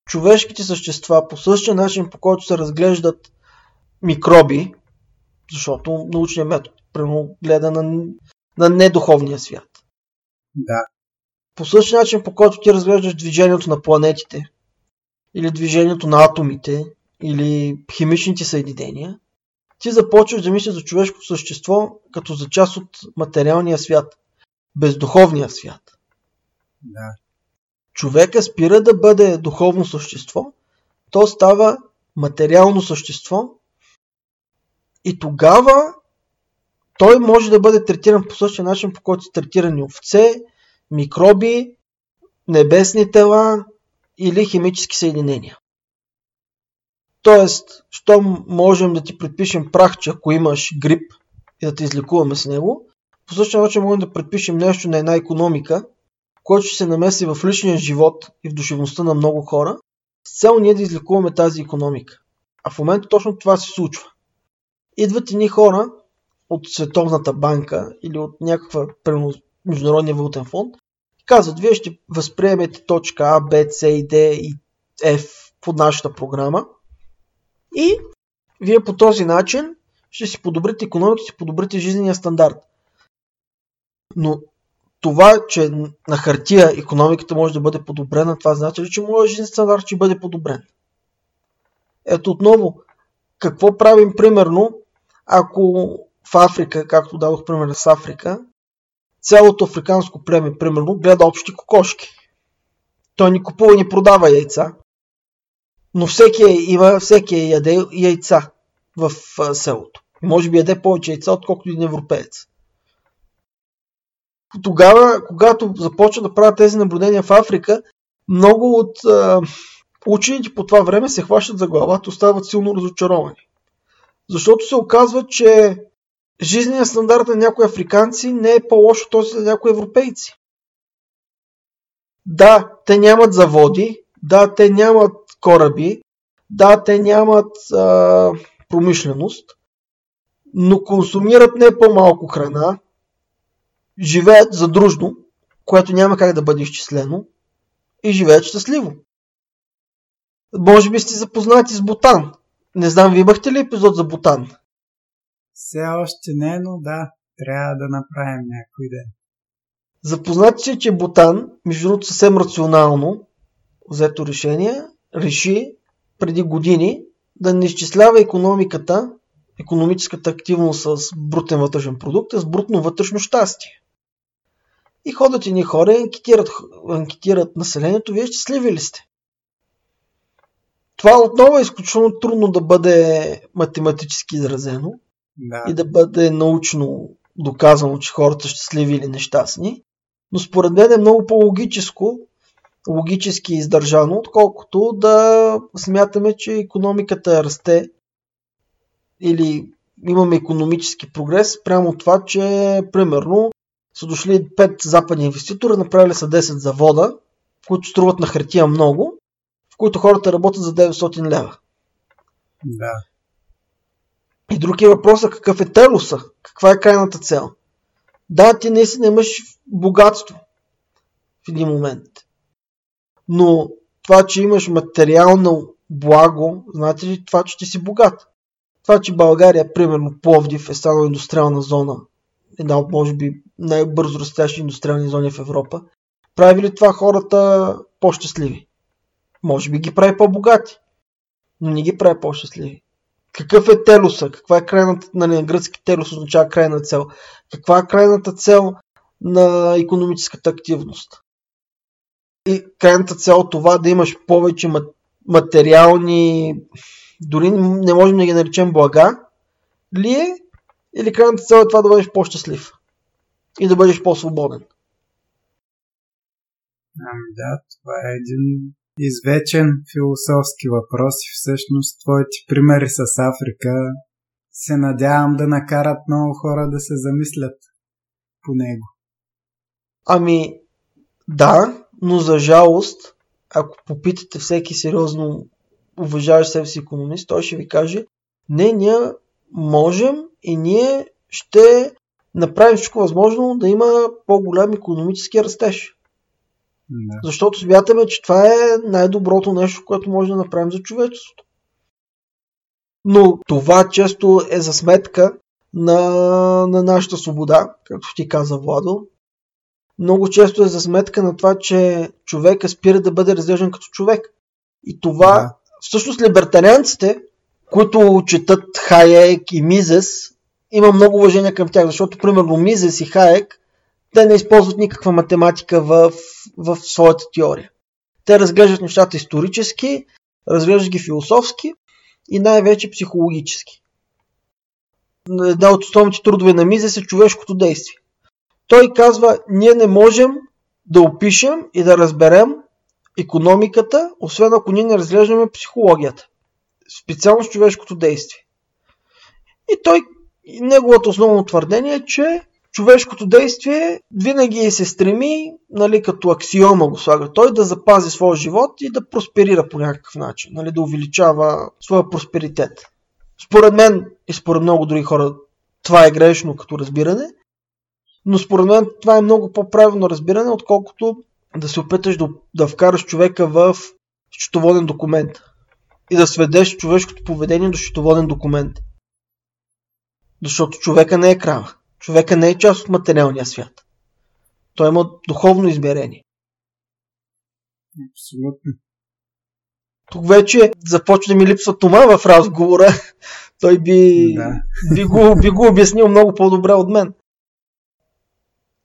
Speaker 2: човешките същества по същия начин, по който се разглеждат микроби, защото научният метод прямо гледа на, на недуховния свят.
Speaker 1: Да.
Speaker 2: По същия начин, по който ти разглеждаш движението на планетите, или движението на атомите, или химичните съединения, ти започваш да мислиш за човешко същество като за част от материалния свят, бездуховния свят.
Speaker 1: Да.
Speaker 2: Човека спира да бъде духовно същество, то става материално същество и тогава той може да бъде третиран по същия начин, по който са третирани овце, микроби, небесни тела или химически съединения. Тоест, щом можем да ти предпишем прах, че ако имаш грип и да те излекуваме с него, по същия начин можем да предпишем нещо на една економика, което ще се намеси в личния живот и в душевността на много хора, с цел ние да излекуваме тази економика. А в момента точно това се случва. Идват едни хора от Световната банка или от някаква Международния валутен фонд и казват, вие ще възприемете точка А, Б, С, и Д и F под нашата програма и вие по този начин ще си подобрите економиката, ще си подобрите жизнения стандарт. Но това, че на хартия економиката може да бъде подобрена, това значи ли, че моят жизнен стандарт ще бъде подобрен? Ето отново, какво правим примерно, ако в Африка, както дадох пример с Африка, цялото африканско племе, примерно, гледа общи кокошки. Той ни купува и ни продава яйца, но всеки е, има, всеки е яде яйца в селото. Може би яде повече яйца, отколкото един европеец. Тогава, когато започва да правят тези наблюдения в Африка, много от а, учените по това време се хващат за главата, остават силно разочаровани. Защото се оказва, че жизненият стандарт на някои африканци не е по-лош от този на някои европейци. Да, те нямат заводи, да, те нямат кораби, да, те нямат а, промишленост, но консумират не по-малко храна, живеят задружно, което няма как да бъде изчислено, и живеят щастливо. Може би сте запознати с Бутан. Не знам, ви имахте ли епизод за Бутан?
Speaker 1: Все още не, но да, трябва да направим някой ден.
Speaker 2: Запознати се, че Бутан, между другото съвсем рационално взето решение, реши преди години да не изчислява економиката, економическата активност с брутен вътрешен продукт, а с брутно вътрешно щастие. И ходят ни хора и анкетират, анкетират населението, вие щастливи ли сте? Това отново е изключително трудно да бъде математически изразено
Speaker 1: Да.
Speaker 2: и да бъде научно доказано, че хората щастливи или нещастни. Но според мен е много по-логическо, логически издържано, отколкото да смятаме, че економиката расте или имаме економически прогрес, прямо това, че примерно са дошли 5 западни инвеститора, направили са 10 завода, които струват на хартия много, в които хората работят за 900 лева.
Speaker 1: Да.
Speaker 2: И друг е въпросът какъв е телоса, каква е крайната цел. Да, ти наистина имаш богатство в един момент. Но това, че имаш материално благо, знаете ли това, че ти си богат? Това, че България, примерно Пловдив, е станала индустриална зона, една от, може би, най-бързо растящи индустриални зони в Европа, прави ли това хората по-щастливи? Може би ги прави по-богати, но не ги прави по-щастливи. Какъв е телоса? Каква е крайната, нали, на гръцки телос означава крайна цел. Каква е крайната цел на економическата активност? И крайната цел от това да имаш повече мат- материални, дори не можем да ги наречем блага, ли е? Или крайната цел е това да бъдеш по-щастлив и да бъдеш по-свободен?
Speaker 1: Ами да, това е един извечен философски въпрос и всъщност твоите примери с Африка се надявам да накарат много хора да се замислят по него.
Speaker 2: Ами, да, но за жалост, ако попитате всеки сериозно уважаващ себе си економист, той ще ви каже, не, ние можем и ние ще направим всичко възможно да има по-голям економически растеж.
Speaker 1: Да.
Speaker 2: Защото смятаме, че това е най-доброто нещо, което може да направим за човечеството. Но това често е за сметка на, на нашата свобода, както ти каза Владо. Много често е за сметка на това, че човека спира да бъде разглеждан като човек. И това,
Speaker 1: Да.
Speaker 2: всъщност, либертарианците, които четат Хайек и Мизес, има много уважение към тях, защото, примерно, Мизес и Хайек, те не използват никаква математика в, в своята теория. Те разглеждат нещата исторически, разглеждат ги философски и най-вече психологически. Една от основните трудове на Мизес е човешкото действие. Той казва, ние не можем да опишем и да разберем економиката, освен ако ние не разглеждаме психологията. Специално с човешкото действие. И той, неговото основно твърдение е, че човешкото действие винаги се стреми, нали, като аксиома го слага той, да запази своя живот и да просперира по някакъв начин, нали, да увеличава своя просперитет. Според мен и според много други хора това е грешно като разбиране, но според мен това е много по-правилно разбиране, отколкото да се опиташ да, да вкараш човека в счетоводен документ и да сведеш човешкото поведение до счетоводен документ. Защото човека не е крава. Човека не е част от материалния свят. Той има духовно измерение.
Speaker 1: Абсолютно.
Speaker 2: Тук вече започва да ми липсва Тома в разговора. *laughs* Той би,
Speaker 1: Да.
Speaker 2: би, го, би го обяснил много по-добре от мен.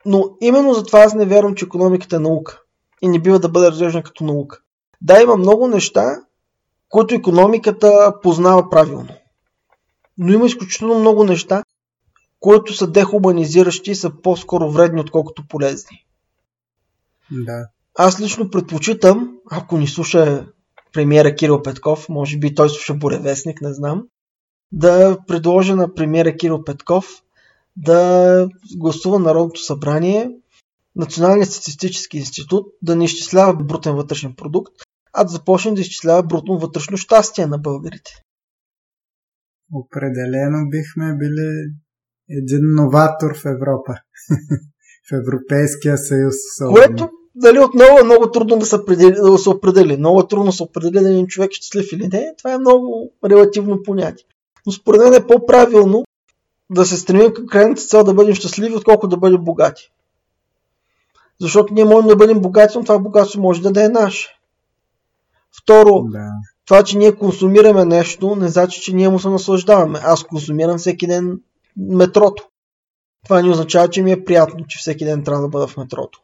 Speaker 2: Но именно затова аз не вярвам, че економиката е наука. И не бива да бъде разглеждана като наука. Да, има много неща, които економиката познава правилно. Но има изключително много неща, които са дехуманизиращи и са по-скоро вредни, отколкото полезни.
Speaker 1: Да.
Speaker 2: Аз лично предпочитам, ако ни слуша премиера Кирил Петков, може би той слуша Буревестник, не знам, да предложа на премиера Кирил Петков да гласува Народното събрание Националният статистически институт да не изчислява брутен вътрешен продукт, а да започне да изчислява брутно вътрешно щастие на българите.
Speaker 1: Определено бихме били един новатор в Европа. *laughs* в Европейския съюз. особено.
Speaker 2: Което, дали отново е много трудно да се, определи, да се определи. Много трудно се определи дали един човек е щастлив или не. Това е много релативно понятие. Но според мен е по-правилно да се стремим към крайната цел да бъдем щастливи, отколкото да бъдем богати. Защото ние можем да бъдем богати, но това богатство може да, да е наше. Второ,
Speaker 1: Да.
Speaker 2: това, че ние консумираме нещо, не значи, че ние му се наслаждаваме. Аз консумирам всеки ден метрото. Това не означава, че ми е приятно, че всеки ден трябва да бъда в метрото.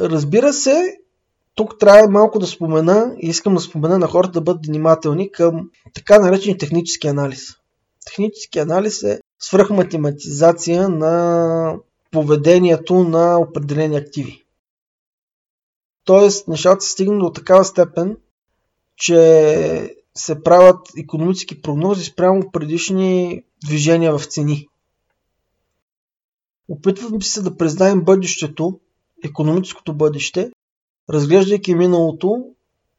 Speaker 2: Разбира се, тук трябва малко да спомена и искам да спомена на хората да бъдат внимателни към така наречен технически анализ. Технически анализ е свръхматематизация на поведението на определени активи. Тоест, нещата стигнат до такава степен, че се правят економически прогнози спрямо предишни движения в цени. Опитваме се да признаем бъдещето, економическото бъдеще, разглеждайки миналото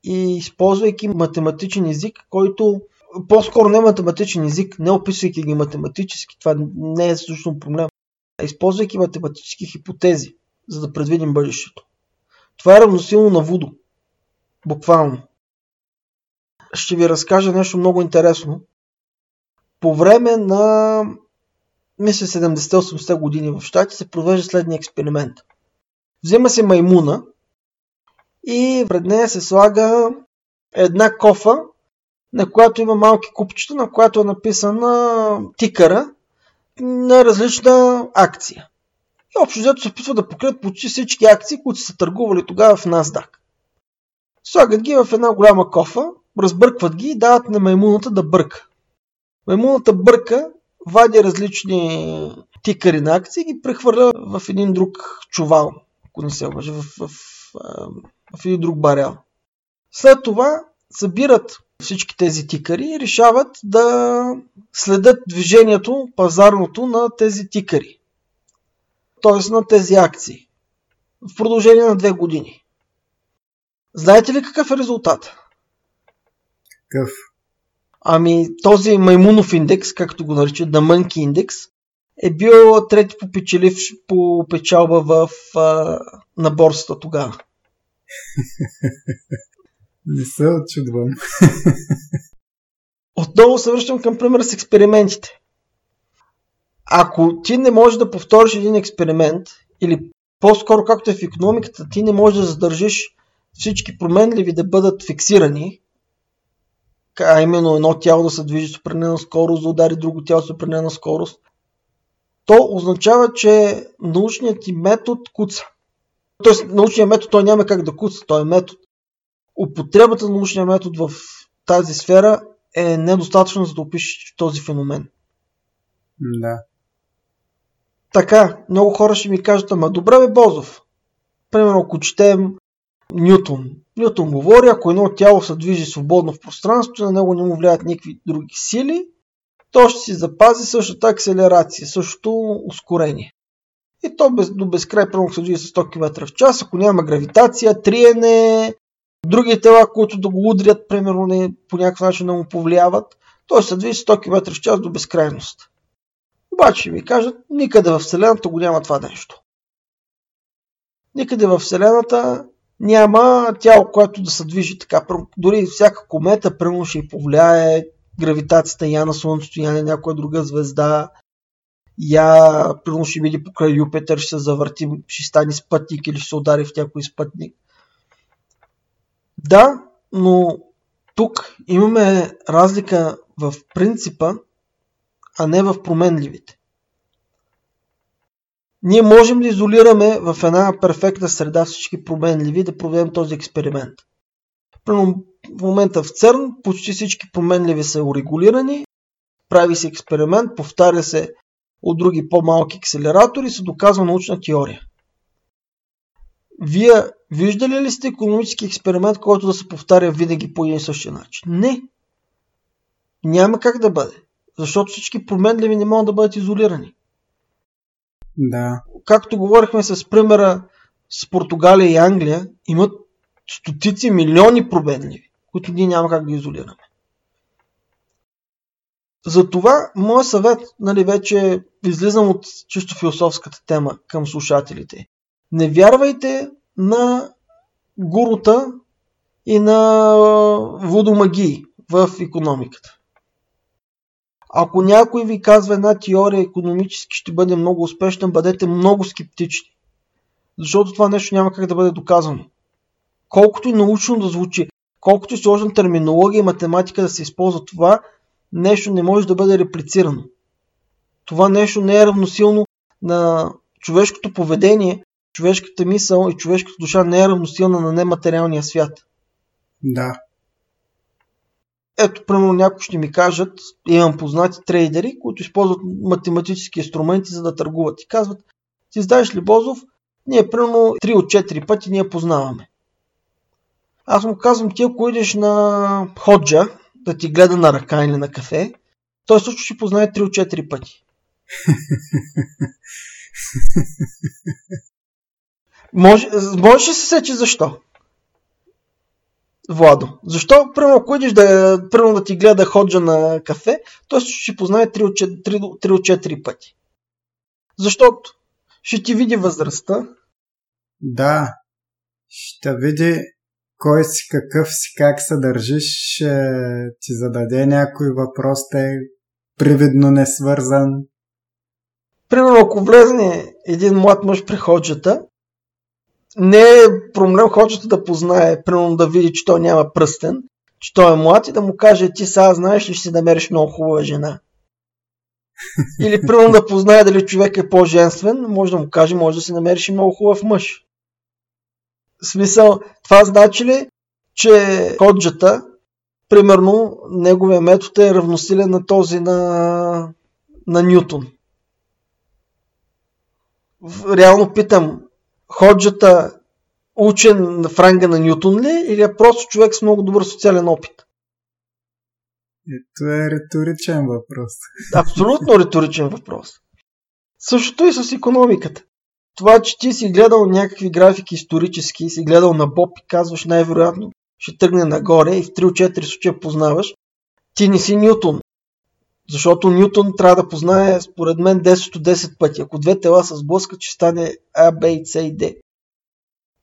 Speaker 2: и използвайки математичен език, който по-скоро не математичен език, не описвайки ги математически, това не е всъщност проблем, а използвайки математически хипотези, за да предвидим бъдещето. Това е равносилно на Вудо. Буквално. Ще ви разкажа нещо много интересно. По време на мисля 70-80 години в щати се провежда следния експеримент. Взема се маймуна и пред нея се слага една кофа, на която има малки купчета, на която е написана тикъра на различна акция. И общо взето се опитва да покрият почти всички акции, които са търгували тогава в NASDAQ. Слагат ги в една голяма кофа, разбъркват ги и дават на маймуната да бърка. Маймуната бърка, вади различни тикари на акции и ги прехвърля в един друг чувал, ако не се лъжа, в, в, в, в един друг барел. След това събират всички тези тикари решават да следят движението пазарното на тези тикари. Т.е. на тези акции. В продължение на две години. Знаете ли какъв е резултат?
Speaker 1: Къв?
Speaker 2: Ами този маймунов индекс, както го наричат, The Monkey Index, е бил трети по печелив по печалба в, а, на борсата тогава. *laughs*
Speaker 1: Не се очудвам. *laughs*
Speaker 2: Отново се връщам към пример с експериментите. Ако ти не можеш да повториш един експеримент, или по-скоро както е в економиката, ти не можеш да задържиш всички променливи да бъдат фиксирани, а именно едно тяло да се движи с определена скорост, да удари друго тяло с определена скорост, то означава, че научният ти метод куца. Тоест, научният метод той няма как да куца, той е метод. Употребата на научния метод в тази сфера е недостатъчна за да опишеш този феномен.
Speaker 1: Да.
Speaker 2: Така, много хора ще ми кажат, ама добре бе Бозов. Примерно, ако четем Нютон. Нютон говори, ако едно тяло се движи свободно в пространството, на него не му влияят никакви други сили, то ще си запази същата акселерация, същото ускорение. И то без, до безкрай примерно се движи с 100 км в час, ако няма гравитация, триене, други тела, които да го удрят, примерно не, по някакъв начин да му повлияват, той се движи с 100 км в час до безкрайност. Обаче ми кажат, никъде в Вселената го няма това нещо. Никъде в Вселената няма тяло, което да се движи така. Дори всяка комета, примерно, ще повлияе гравитацията я на Слънцето, я на някоя друга звезда. Я, примерно, ще види покрай Юпитер, ще се завърти, ще стане спътник или ще се удари в някой спътник. Да, но тук имаме разлика в принципа, а не в променливите. Ние можем да изолираме в една перфектна среда всички променливи да проведем този експеримент. Примерно в момента в ЦЕРН почти всички променливи са урегулирани, прави се експеримент, повтаря се от други по-малки акселератори се доказва научна теория. Вие виждали ли сте економически експеримент, който да се повтаря винаги по един и същия начин? Не. Няма как да бъде. Защото всички променливи не могат да бъдат изолирани.
Speaker 1: Да.
Speaker 2: Както говорихме с примера с Португалия и Англия, имат стотици милиони променливи, които ние няма как да изолираме. Затова, моят съвет, нали, вече излизам от чисто философската тема към слушателите. Не вярвайте на гурута и на водомагии в економиката. Ако някой ви казва една теория економически ще бъде много успешна, бъдете много скептични. защото това нещо няма как да бъде доказано. Колкото и научно да звучи, колкото и сложна терминология и математика да се използва това, нещо не може да бъде реплицирано. Това нещо не е равносилно на човешкото поведение, човешката мисъл и човешката душа не е равносилна на нематериалния свят.
Speaker 1: Да.
Speaker 2: Ето, примерно, някои ще ми кажат, имам познати трейдери, които използват математически инструменти, за да търгуват. И казват, ти знаеш ли, Бозов, ние примерно 3 от 4 пъти ние познаваме. Аз му казвам, ти ако идеш на ходжа, да ти гледа на ръка или на кафе, той също ще познае 3 от 4 пъти. *laughs* Може, можеш ли се сечи защо? Владо. Защо, примерно, ако идеш да, примерно, да ти гледа ходжа на кафе, той ще познае 3 от 4, 3, 3 от 4 пъти. Защото ще ти види възрастта.
Speaker 1: Да. Ще види кой си, какъв си, как се държиш, ще ти зададе някой въпрос, те привидно не свързан.
Speaker 2: Примерно, ако влезне един млад мъж при ходжата, не е проблем ходжата да познае, примерно да види, че той няма пръстен, че той е млад и да му каже, ти сега знаеш ли, ще си намериш много хубава жена. *laughs* Или примерно да познае дали човек е по-женствен, може да му каже, може да си намериш и много хубав мъж. В смисъл, това значи ли, че ходжата, примерно, неговия метод е равносилен на този на, на Нютон. Реално питам, ходжата учен в ранга на Нютон ли или е просто човек с много добър социален опит?
Speaker 1: Ето е риторичен въпрос. *laughs*
Speaker 2: Абсолютно риторичен въпрос. Същото и с економиката. Това, че ти си гледал някакви графики исторически, си гледал на Боб и казваш най-вероятно ще тръгне нагоре и в 3 4 случая познаваш, ти не си Нютон. Защото Нютон трябва да познае, според мен, 10 от 10 пъти. Ако две тела се сблъскат, ще стане А, Б, С и Д.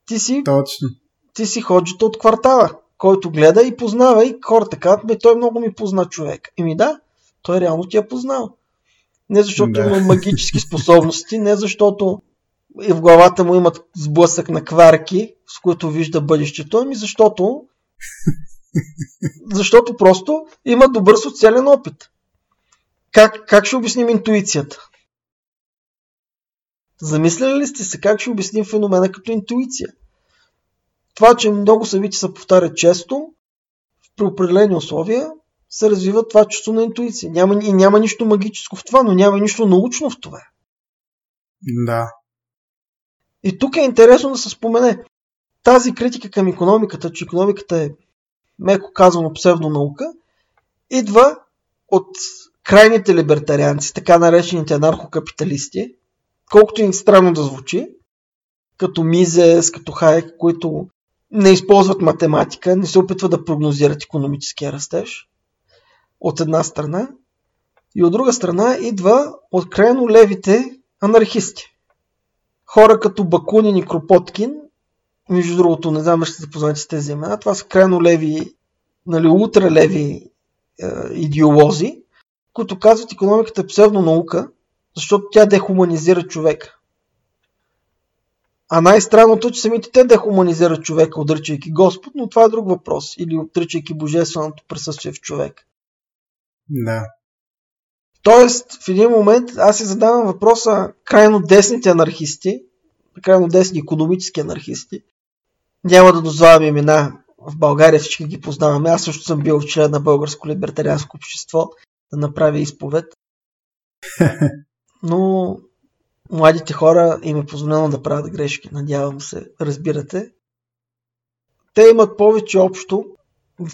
Speaker 2: Ти си,
Speaker 1: Точно.
Speaker 2: ти си ходжата от квартала, който гледа и познава и хората казват, ме той много ми позна човек. Еми да, той реално ти е познал. Не защото
Speaker 1: Да.
Speaker 2: има магически способности, не защото и в главата му имат сблъсък на кварки, с които вижда бъдещето, ами защото *laughs* защото просто има добър социален опит. Как, как ще обясним интуицията? Замисляли ли сте се как ще обясним феномена като интуиция? Това, че много събития се повтарят често, при определени условия, се развива това чувство на интуиция. Няма, и няма нищо магическо в това, но няма нищо научно в това.
Speaker 1: Да.
Speaker 2: И тук е интересно да се спомене тази критика към економиката, че економиката е меко казано псевдонаука, идва от крайните либертарианци, така наречените анархокапиталисти, колкото им странно да звучи, като Мизес, като Хайек, които не използват математика, не се опитват да прогнозират економическия растеж, от една страна, и от друга страна идва от крайно левите анархисти. Хора като Бакунин и Кропоткин, между другото, не знам ще се запознаете с тези имена, това са крайно леви, нали, ултралеви е, идеолози, които казват економиката е псевдонаука, защото тя дехуманизира човека. А най-странното е, че самите те дехуманизират човека, отричайки Господ, но това е друг въпрос. Или отричайки божественото присъствие в човек.
Speaker 1: Да.
Speaker 2: Тоест, в един момент аз си задавам въпроса крайно десните анархисти, крайно десни економически анархисти, няма да дозвавам имена, в България всички ги познаваме, аз също съм бил член на Българско либертарианско общество, да направя изповед. *laughs* Но младите хора им е позволено да правят грешки, надявам се, разбирате. Те имат повече общо,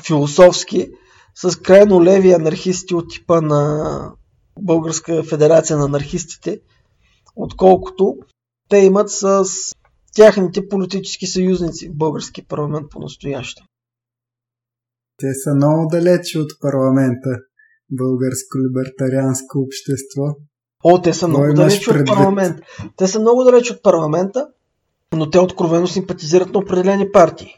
Speaker 2: философски, с крайно леви анархисти от типа на Българска федерация на анархистите, отколкото те имат с тяхните политически съюзници в български парламент по настояще.
Speaker 1: Те са много далече от парламента. Българско либертарианско общество.
Speaker 2: О, те са много далеч от парламент. Те са много далеч от парламента, но те откровено симпатизират на определени партии.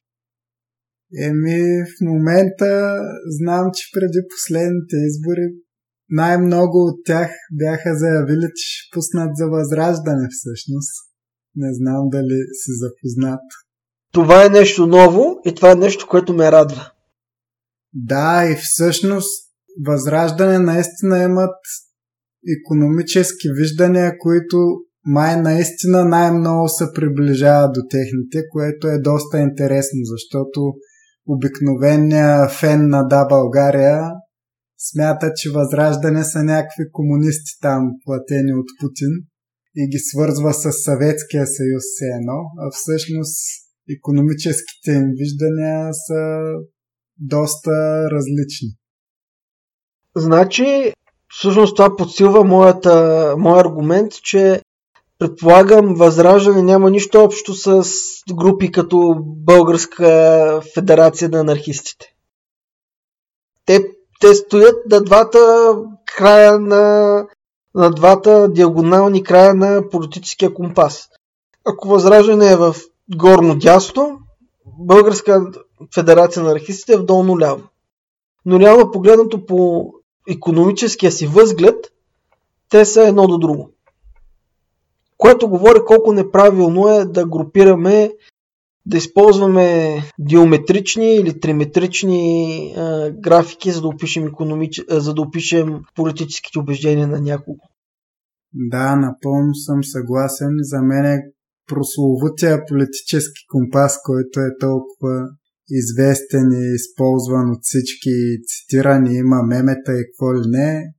Speaker 1: Еми, в момента знам, че преди последните избори най-много от тях бяха заявили, че ще пуснат за възраждане всъщност. Не знам дали си запознат.
Speaker 2: Това е нещо ново и това е нещо, което ме радва.
Speaker 1: Да, и всъщност Възраждане наистина имат економически виждания, които май наистина най-много се приближават до техните, което е доста интересно, защото обикновения фен на Да България смята, че Възраждане са някакви комунисти там, платени от Путин и ги свързва с Съветския съюз все едно, а всъщност економическите им виждания са доста различни.
Speaker 2: Значи, всъщност това подсилва моята, моя аргумент, че предполагам Възраждане няма нищо общо с групи като Българска федерация на анархистите. Те, те стоят на двата края на, на двата диагонални края на политическия компас. Ако Възраждане е в горно дясно, Българска федерация на анархистите е в долно ляво. Но реално погледнато по економическия си възглед, те са едно до друго. Което говори колко неправилно е да групираме, да използваме диометрични или триметрични е, графики, за да, опишем економич... за да опишем политическите убеждения на някого.
Speaker 1: Да, напълно съм съгласен. За мен е прословутия политически компас, който е толкова известен и използван от всички, цитирани, има мемета и какво ли не,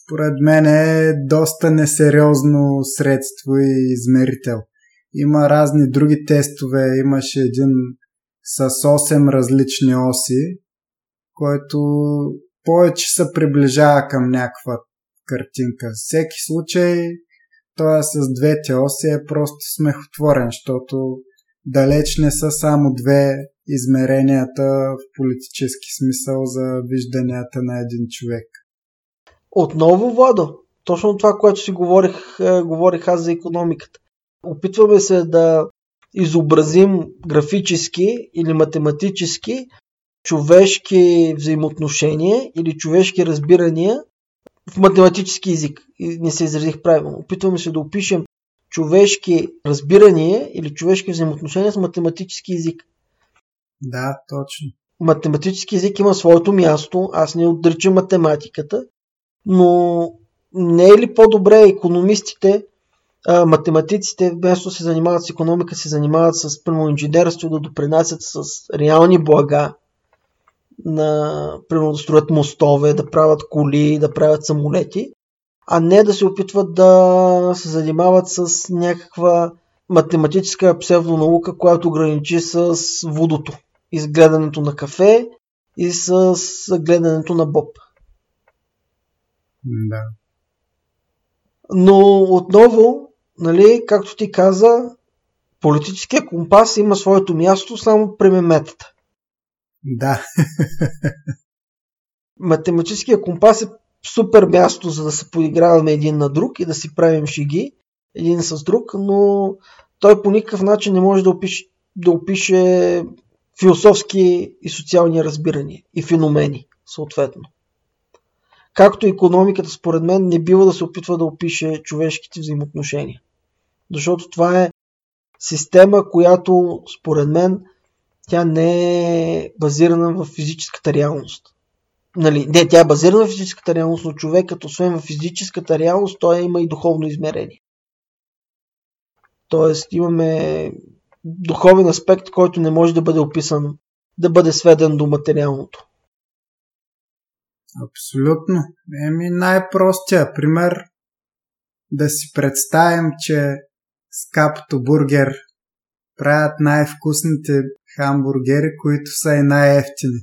Speaker 1: според мен е доста несериозно средство и измерител. Има разни други тестове, имаше един с 8 различни оси, който повече се приближава към някаква картинка. Всеки случай, той с двете оси е просто смехотворен, защото далеч не са само две измеренията в политически смисъл за вижданията на един човек.
Speaker 2: Отново, Владо, точно това, което си говорих, е, говорих аз за економиката. Опитваме се да изобразим графически или математически човешки взаимоотношения или човешки разбирания в математически език. Не се изразих правилно. Опитваме се да опишем човешки разбирания или човешки взаимоотношения с математически език.
Speaker 1: Да, точно.
Speaker 2: Математически език има своето място, аз не отричам математиката, но не е ли по-добре економистите, а, математиците, вместо се занимават с економика, се занимават с прямо инженерство, да допринасят с реални блага, на, примерно да строят мостове, да правят коли, да правят самолети, а не да се опитват да се занимават с някаква математическа псевдонаука, която граничи с водото изгледането на кафе и с гледането на Боб.
Speaker 1: Да.
Speaker 2: Но отново, нали, както ти каза, политическия компас има своето място само при меметата.
Speaker 1: Да. *laughs*
Speaker 2: Математическия компас е супер място, за да се поиграваме един на друг и да си правим шиги един с друг, но той по никакъв начин не може да опише, да опише философски и социални разбирания и феномени, съответно. Както економиката, според мен, не бива да се опитва да опише човешките взаимоотношения. Защото това е система, която, според мен, тя не е базирана в физическата реалност. Нали, не, тя е базирана в физическата реалност, но човекът, освен в физическата реалност, той има и духовно измерение. Тоест, имаме духовен аспект, който не може да бъде описан, да бъде сведен до материалното.
Speaker 1: Абсолютно. Еми най-простия пример да си представим, че с капто бургер правят най-вкусните хамбургери, които са и най-ефтини.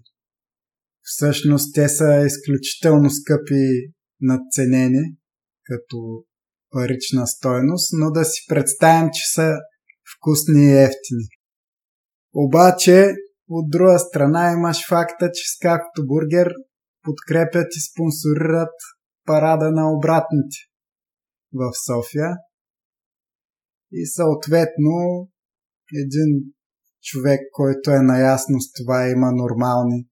Speaker 1: Всъщност те са изключително скъпи надценени като парична стойност, но да си представим, че са вкусни и ефтини. Обаче, от друга страна имаш факта, че с както бургер подкрепят и спонсорират парада на обратните в София. И съответно един човек, който е наясно с това, има нормални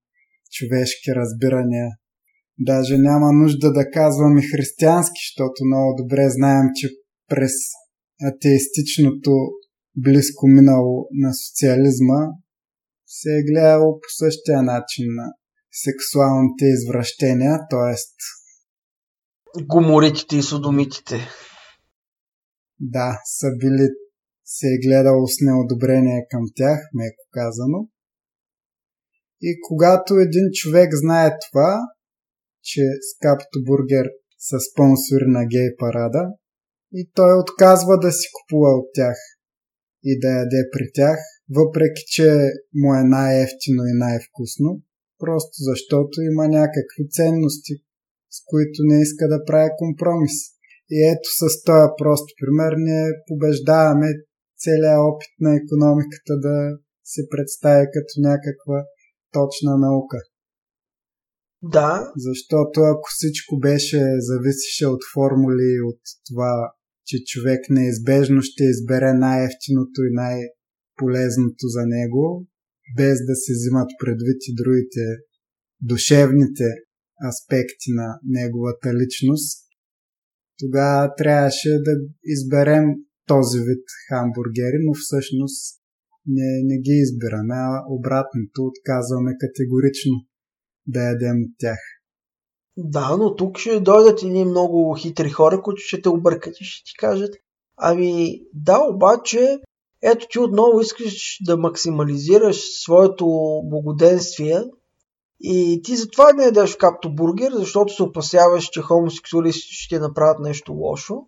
Speaker 1: човешки разбирания. Даже няма нужда да казвам и християнски, защото много добре знаем, че през атеистичното близко минало на социализма се е гледало по същия начин на сексуалните извращения, т.е.
Speaker 2: Гуморитите и содомитите.
Speaker 1: Да, са били се е гледало с неодобрение към тях, меко казано. И когато един човек знае това, че Скапто Бургер са спонсори на гей парада, и той отказва да си купува от тях и да яде при тях, въпреки че му е най-ефтино и най-вкусно, просто защото има някакви ценности, с които не иска да прави компромис. И ето с този прост пример ние побеждаваме целият опит на економиката да се представи като някаква точна наука.
Speaker 2: Да.
Speaker 1: Защото ако всичко беше зависеше от формули, от това, че човек неизбежно ще избере най-ефтиното и най-полезното за него, без да се взимат предвид и другите душевните аспекти на неговата личност, тогава трябваше да изберем този вид хамбургери, но всъщност не, не ги избираме, а обратното отказваме категорично да ядем от тях.
Speaker 2: Да, но тук ще дойдат едни много хитри хора, които ще те объркат и ще ти кажат, ами да, обаче, ето ти отново искаш да максимализираш своето благоденствие и ти затова не ядеш капто бургер, защото се опасяваш, че хомосексуалисти ще направят нещо лошо. *laughs*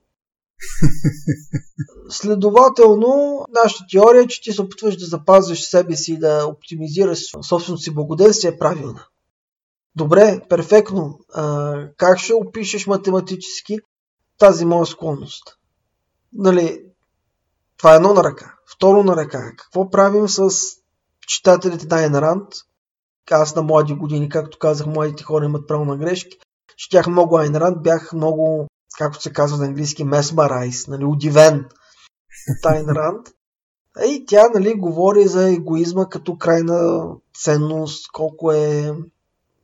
Speaker 2: Следователно, нашата теория е, че ти се опитваш да запазваш себе си и да оптимизираш собственото си благоденствие е правилна. Добре, перфектно. А, как ще опишеш математически тази моя склонност? Нали, това е едно на ръка. Второ на ръка. Какво правим с читателите на Айн Ранд? Аз на млади години, както казах, младите хора имат право на грешки. Четях много Айн Ранд, бях много, както се казва на английски, mesmerized, нали, удивен от Айн Ранд. И тя нали, говори за егоизма като крайна ценност, колко е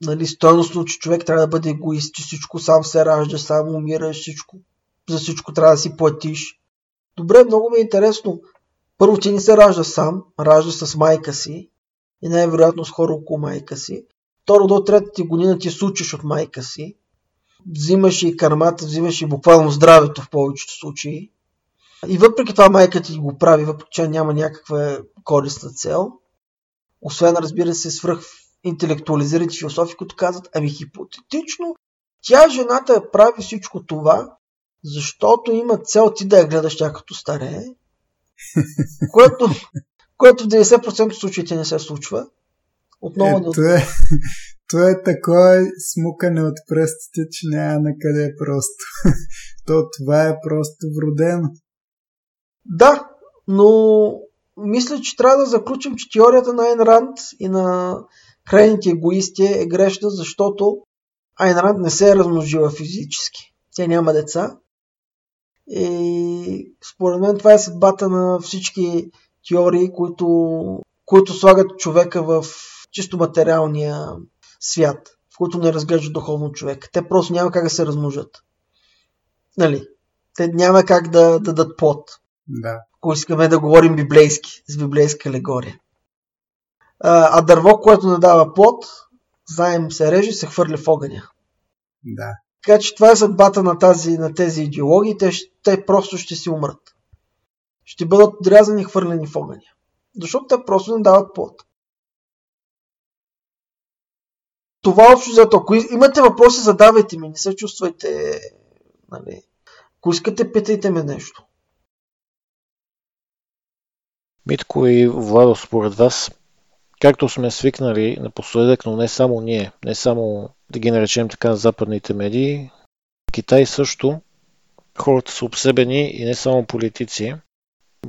Speaker 2: нали, стойностно, че човек трябва да бъде егоист, че всичко сам се ражда, сам умираш, всичко, за всичко трябва да си платиш. Добре, много ми е интересно. Първо, ти не се ражда сам, ражда с майка си и най-вероятно с хора около майка си. Второ, до третата година ти се учиш от майка си. Взимаш и кармата, взимаш и буквално здравето в повечето случаи. И въпреки това майка ти го прави, въпреки че няма някаква корисна цел. Освен, разбира се, свръх интелектуализираните философи, които казват, ами хипотетично, тя жената е прави всичко това, защото има цел ти да я гледаш тя като старее, *laughs* което, което в 90% от случаите не се случва.
Speaker 1: Отново е, не... Е, *laughs* това е такова смукане от пръстите, че няма на къде просто. *laughs* То това е просто вродено.
Speaker 2: Да, но мисля, че трябва да заключим, че теорията на Айн Ранд и на крайните егоисти е грешна, защото Айн Ранд не се е размножила физически. Тя няма деца. И според мен това е съдбата на всички теории, които, които слагат човека в чисто материалния свят, в който не разглеждат духовно човек. Те просто няма как да се размножат. Нали? Те няма как да, да дадат плод.
Speaker 1: Да.
Speaker 2: Ако искаме да говорим библейски, с библейска алегория а дърво, което не дава плод, знаем се реже, се хвърля в огъня.
Speaker 1: Да.
Speaker 2: Така че това е съдбата на, тази, на тези идеологии. Те, те просто ще си умрат. Ще бъдат отрязани и хвърлени в огъня. Защото те просто не дават плод. Това общо зато. Ако имате въпроси, задавайте ми. Не се чувствайте. Нали. Ако искате, питайте ме нещо.
Speaker 3: Митко и Владо, според вас, както сме свикнали напоследък, но не само ние, не само да ги наречем така западните медии, Китай също хората са обсебени и не само политици,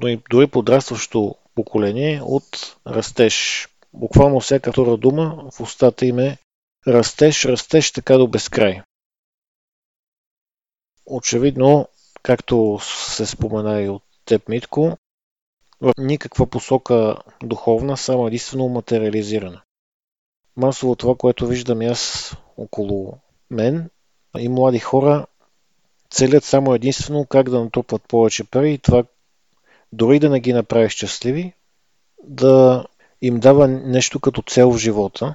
Speaker 3: но и дори подрастващо поколение от растеж. Буквално всяка втора дума в устата им е растеж, растеж така до безкрай. Очевидно, както се спомена и от теб, Митко, в никаква посока духовна, само единствено материализирана. Масово това, което виждам аз около мен и млади хора, целят само единствено как да натрупват повече пари и това дори да не ги направи щастливи, да им дава нещо като цел в живота.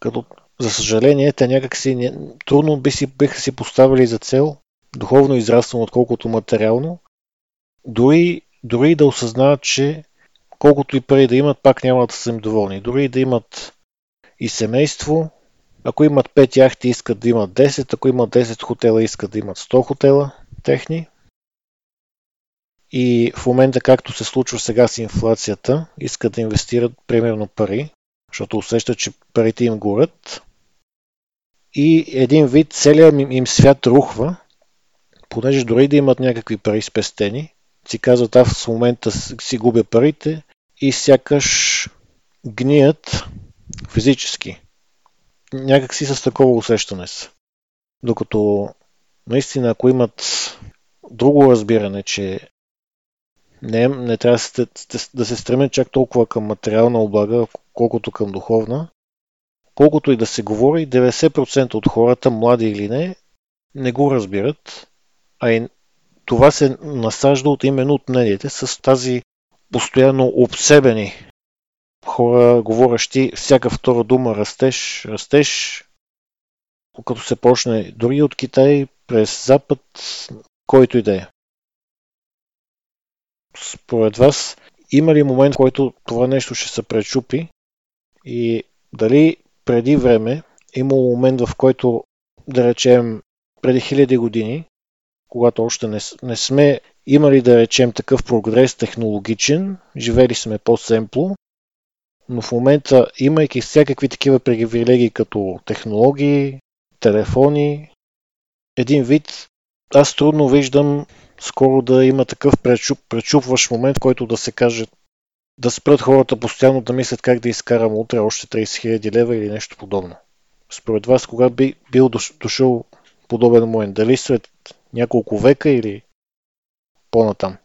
Speaker 3: Като, за съжаление, те някакси не, трудно би си, биха си поставили за цел духовно израстване, отколкото материално, дори, дори да осъзнават, че колкото и пари да имат, пак няма да са им доволни. Дори да имат и семейство, ако имат 5 яхти, искат да имат 10, ако имат 10 хотела, искат да имат 100 хотела техни. И в момента, както се случва сега с инфлацията, искат да инвестират примерно пари, защото усещат, че парите им горят. И един вид целият им свят рухва, понеже дори да имат някакви пари спестени, си казват, аз в момента си губя парите и сякаш гният физически. Някак си с такова усещане са. Докато наистина, ако имат друго разбиране, че не, не трябва да се стремят чак толкова към материална облага, колкото към духовна, колкото и да се говори, 90% от хората, млади или не, не го разбират, а и това се насажда от именно от медиите с тази постоянно обсебени хора, говорещи всяка втора дума растеж, растеж, като се почне дори от Китай през Запад, който и да е. Според вас, има ли момент, в който това нещо ще се пречупи и дали преди време имало момент, в който, да речем, преди хиляди години, когато още не, не сме имали, да речем, такъв прогрес технологичен, живели сме по-семпло, но в момента, имайки всякакви такива привилегии като технологии, телефони, един вид, аз трудно виждам скоро да има такъв пречуп, пречупващ момент, който да се каже да спрат хората постоянно да мислят как да изкарам утре още 30 000 лева или нещо подобно. Според вас, кога би бил дошъл подобен момент? Дали след няколко века или по-натам?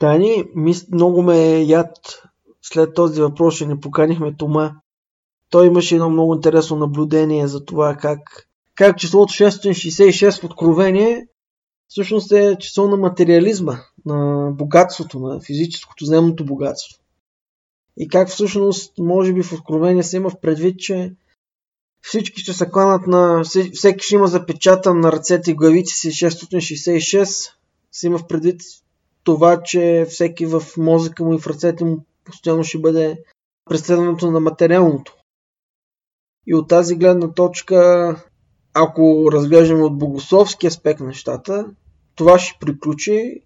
Speaker 2: Дани, много ме е яд след този въпрос, че не поканихме Тома. Той имаше едно много интересно наблюдение за това как, как числото 666 в Откровение всъщност е число на материализма, на богатството, на физическото, земното богатство. И как всъщност, може би в Откровение се има в предвид, че всички ще се кланат на... Всеки ще има запечатан на ръцете и главите си 666. Се има в предвид това, че всеки в мозъка му и в ръцете му постоянно ще бъде преследването на материалното. И от тази гледна точка, ако разглеждаме от богословски аспект нещата, това ще приключи,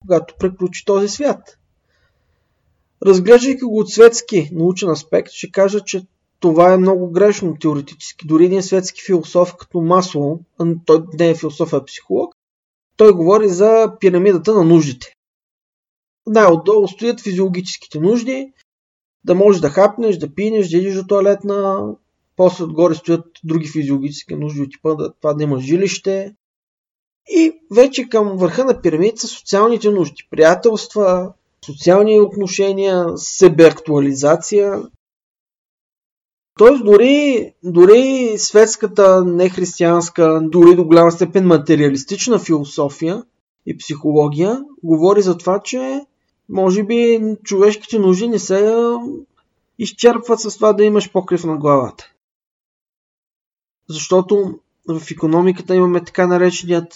Speaker 2: когато приключи този свят. Разглеждайки го от светски научен аспект, ще кажа, че това е много грешно теоретически. Дори един светски философ като Масло, той не е философ, а е психолог, той говори за пирамидата на нуждите. Най-отдолу стоят физиологическите нужди, да можеш да хапнеш, да пинеш, да идиш до туалетна, после отгоре стоят други физиологически нужди от типа да, това да има жилище. И вече към върха на пирамидата са социалните нужди. Приятелства, социални отношения, себеактуализация. Тоест дори, дори светската, нехристиянска, дори до голяма степен материалистична философия и психология говори за това, че може би човешките нужди не се изчерпват с това да имаш покрив на главата. Защото в економиката имаме така нареченият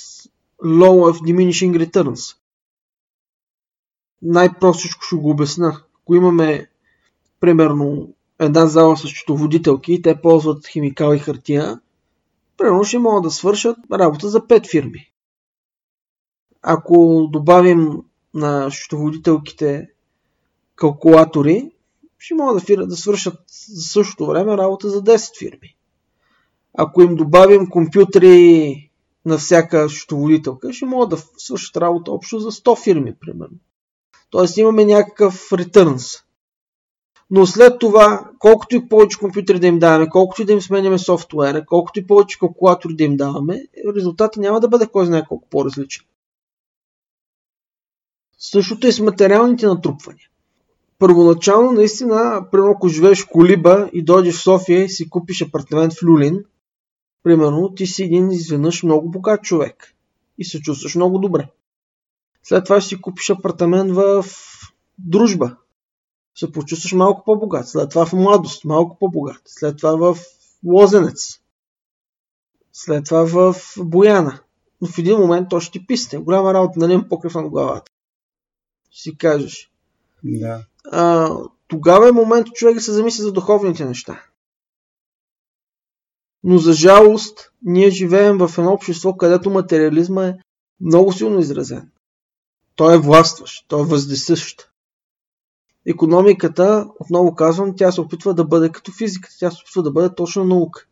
Speaker 2: Law of Diminishing Returns. Най-простичко ще го обясна. Ако имаме примерно една зала с счетоводителки и те ползват химикал и хартия, примерно ще могат да свършат работа за 5 фирми. Ако добавим на счетоводителките калкулатори, ще могат да, да свършат за същото време работа за 10 фирми. Ако им добавим компютри на всяка счетоводителка, ще могат да свършат работа общо за 100 фирми, примерно. Тоест имаме някакъв ретърнс. Но след това, колкото и повече компютри да им даваме, колкото и да им сменяме софтуера, колкото и повече калкулатори да им даваме, резултатът няма да бъде кой знае колко по-различен. Същото е с материалните натрупвания. Първоначално, наистина, примерно ако живееш в Колиба и дойдеш в София и си купиш апартамент в Люлин, Примерно, ти си един изведнъж много богат човек и се чувстваш много добре. След това ще си купиш апартамент в дружба. Се почувстваш малко по-богат. След това в младост, малко по-богат. След това в лозенец. След това в Бояна. Но в един момент то ще ти писне. Голяма работа, нали имам покрив на главата. Си кажеш.
Speaker 1: Да.
Speaker 2: А, тогава е момент човек да се замисли за духовните неща. Но за жалост, ние живеем в едно общество, където материализма е много силно изразен. Той е властващ, той е въздесъщ. Економиката, отново казвам, тя се опитва да бъде като физиката, тя се опитва да бъде точно наука,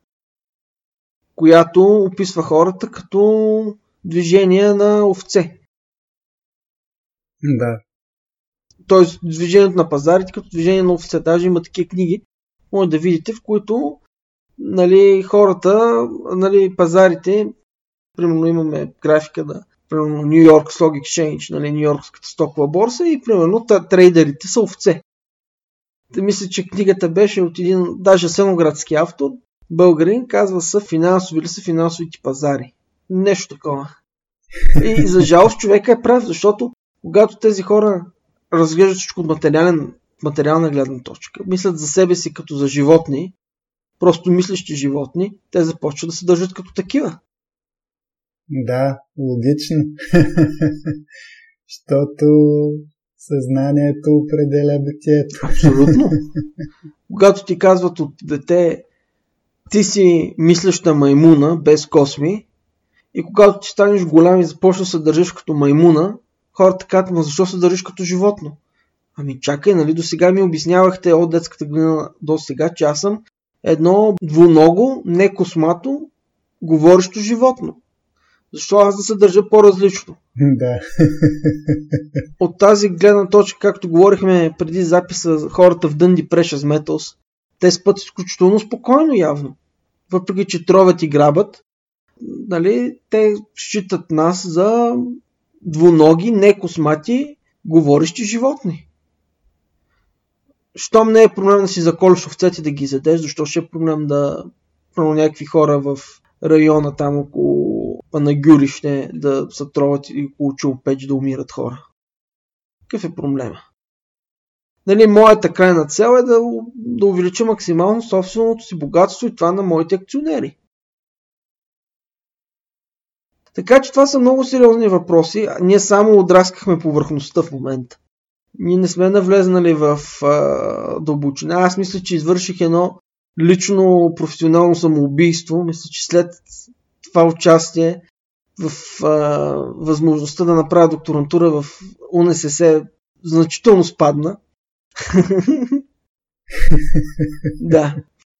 Speaker 2: която описва хората като движение на овце.
Speaker 1: Да.
Speaker 2: Тоест, движението на пазарите като движение на овце. Даже има такива книги, може да видите, в които нали, хората, нали, пазарите, примерно имаме графика на примерно Нью Йорк Stock Exchange, нали, Нью Йоркската стокова борса и примерно трейдерите са овце. Те мисля, че книгата беше от един, даже селоградски автор, българин, казва са финансови ли са финансовите пазари. Нещо такова. И за жалост човека е прав, защото когато тези хора разглеждат всичко от материален, материална гледна точка, мислят за себе си като за животни, просто мислещи животни, те започват да се държат като такива.
Speaker 1: Да, логично. *laughs* Защото съзнанието определя битието.
Speaker 2: Абсолютно. *laughs* Когато ти казват от дете, ти си мислеща маймуна, без косми, и когато ти станеш голям и започнеш да се държиш като маймуна, хората казват, защо се държиш като животно? Ами чакай, нали до сега ми обяснявахте от детската година до сега, че аз съм едно двуного, не космато, говорещо животно. Защо аз да се държа по-различно? *laughs*
Speaker 1: Да. *laughs*
Speaker 2: От тази гледна точка, както говорихме преди записа, хората в Дънди Precious Metals, те спът изключително спокойно явно. Въпреки, че тровят и грабят, нали, те считат нас за двуноги, не космати, говорещи животни. Щом не е проблем да си заколиш овцете да ги задеш, защо ще е проблем да про някакви хора в района там около Панагюрище да се троват и около Чулпеч да умират хора. Какъв е проблема? Нали, моята крайна цел е да, да увелича максимално собственото си богатство и това на моите акционери. Така че това са много сериозни въпроси. Ние само отраскахме повърхността в момента. Ние не сме навлезнали в а, дълбочина. Аз мисля, че извърших едно лично професионално самоубийство. Мисля, че след това участие в а, възможността да направя докторантура в УНСС значително спадна. *laughs* да.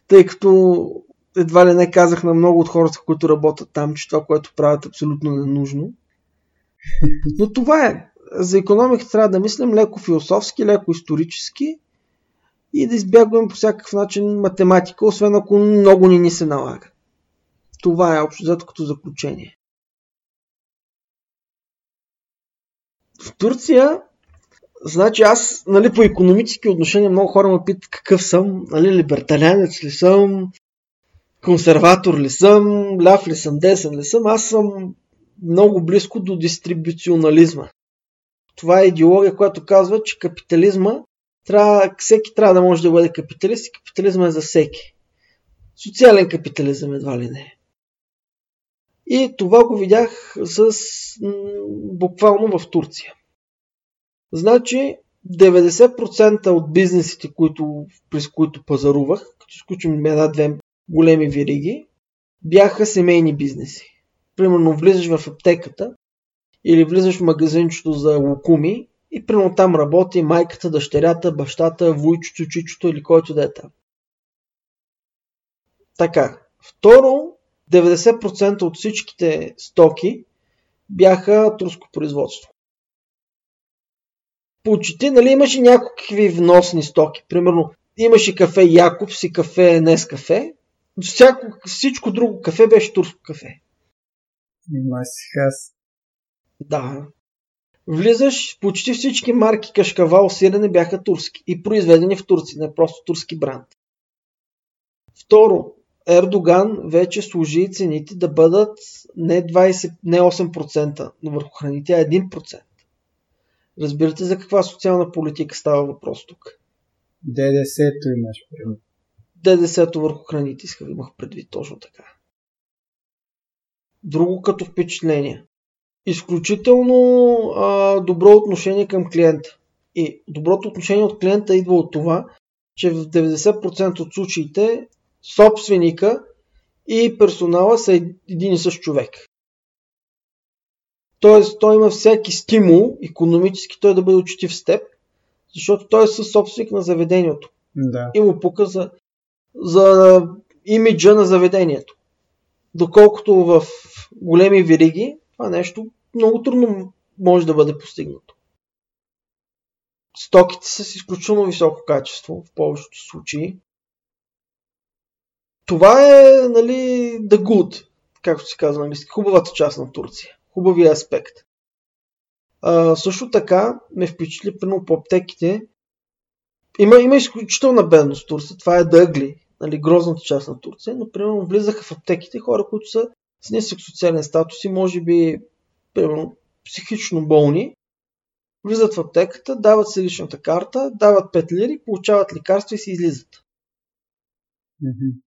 Speaker 2: Тъй като едва ли не казах на много от хората, които работят там, че това, което правят е абсолютно ненужно. Но това е. За економика трябва да мислим леко философски, леко исторически и да избягваме по всякакъв начин математика, освен ако много ни ни се налага. Това е общо взето като заключение. В Турция, значи аз, нали, по економически отношения много хора ме питат какъв съм, нали, либертарианец ли съм, консерватор ли съм, ляв ли съм, десен ли съм, аз съм много близко до дистрибуционализма. Това е идеология, която казва, че капитализма трябва, всеки трябва да може да бъде капиталист и капитализма е за всеки. Социален капитализъм едва ли не. И това го видях с, буквално в Турция. Значи 90% от бизнесите, които, през които пазарувах, като изключим една-две големи вириги, бяха семейни бизнеси. Примерно влизаш в аптеката или влизаш в магазинчето за лукуми и примерно там работи майката, дъщерята, бащата, вуйчото, чичото или който да е там. Така. Второ, 90% от всичките стоки бяха турско производство. Почти, нали, имаше някакви вносни стоки. Примерно, имаше кафе Якобс и кафе Нес кафе. Всяко, всичко друго кафе беше турско кафе.
Speaker 1: Има си хас.
Speaker 2: Да. Влизаш, почти всички марки кашкавал сирене бяха турски и произведени в Турция, не просто турски бранд. Второ, Ердоган вече служи цените да бъдат не, 20, не 8% върху храните, а 1%. Разбирате за каква социална политика става въпрос тук?
Speaker 1: ДДС-то имаш предвид.
Speaker 2: ДДС-то върху храните исках имах предвид точно така. Друго като впечатление. Изключително а, добро отношение към клиента. И доброто отношение от клиента идва от това, че в 90% от случаите собственика и персонала са един и същ човек. Тоест, той има всеки стимул, економически, той да бъде учтив с теб, защото той е със собственик на заведението.
Speaker 1: Да.
Speaker 2: И му пука за, за имиджа на заведението. Доколкото в големи вериги, това нещо много трудно може да бъде постигнато. Стоките са с изключително високо качество в повечето случаи. Това е, нали, the good, както се казва на английски, хубавата част на Турция. Хубавия аспект. А, също така ме впечатли, примерно по аптеките, има, има изключителна бедност в Турция. Това е дъгли, нали, грозната част на Турция. Но, примерно, влизаха в аптеките хора, които са с нисък социален статус и може би, примерно, психично болни. Влизат в аптеката, дават си личната карта, дават 5 лири, получават лекарства и си излизат.
Speaker 1: Мгм.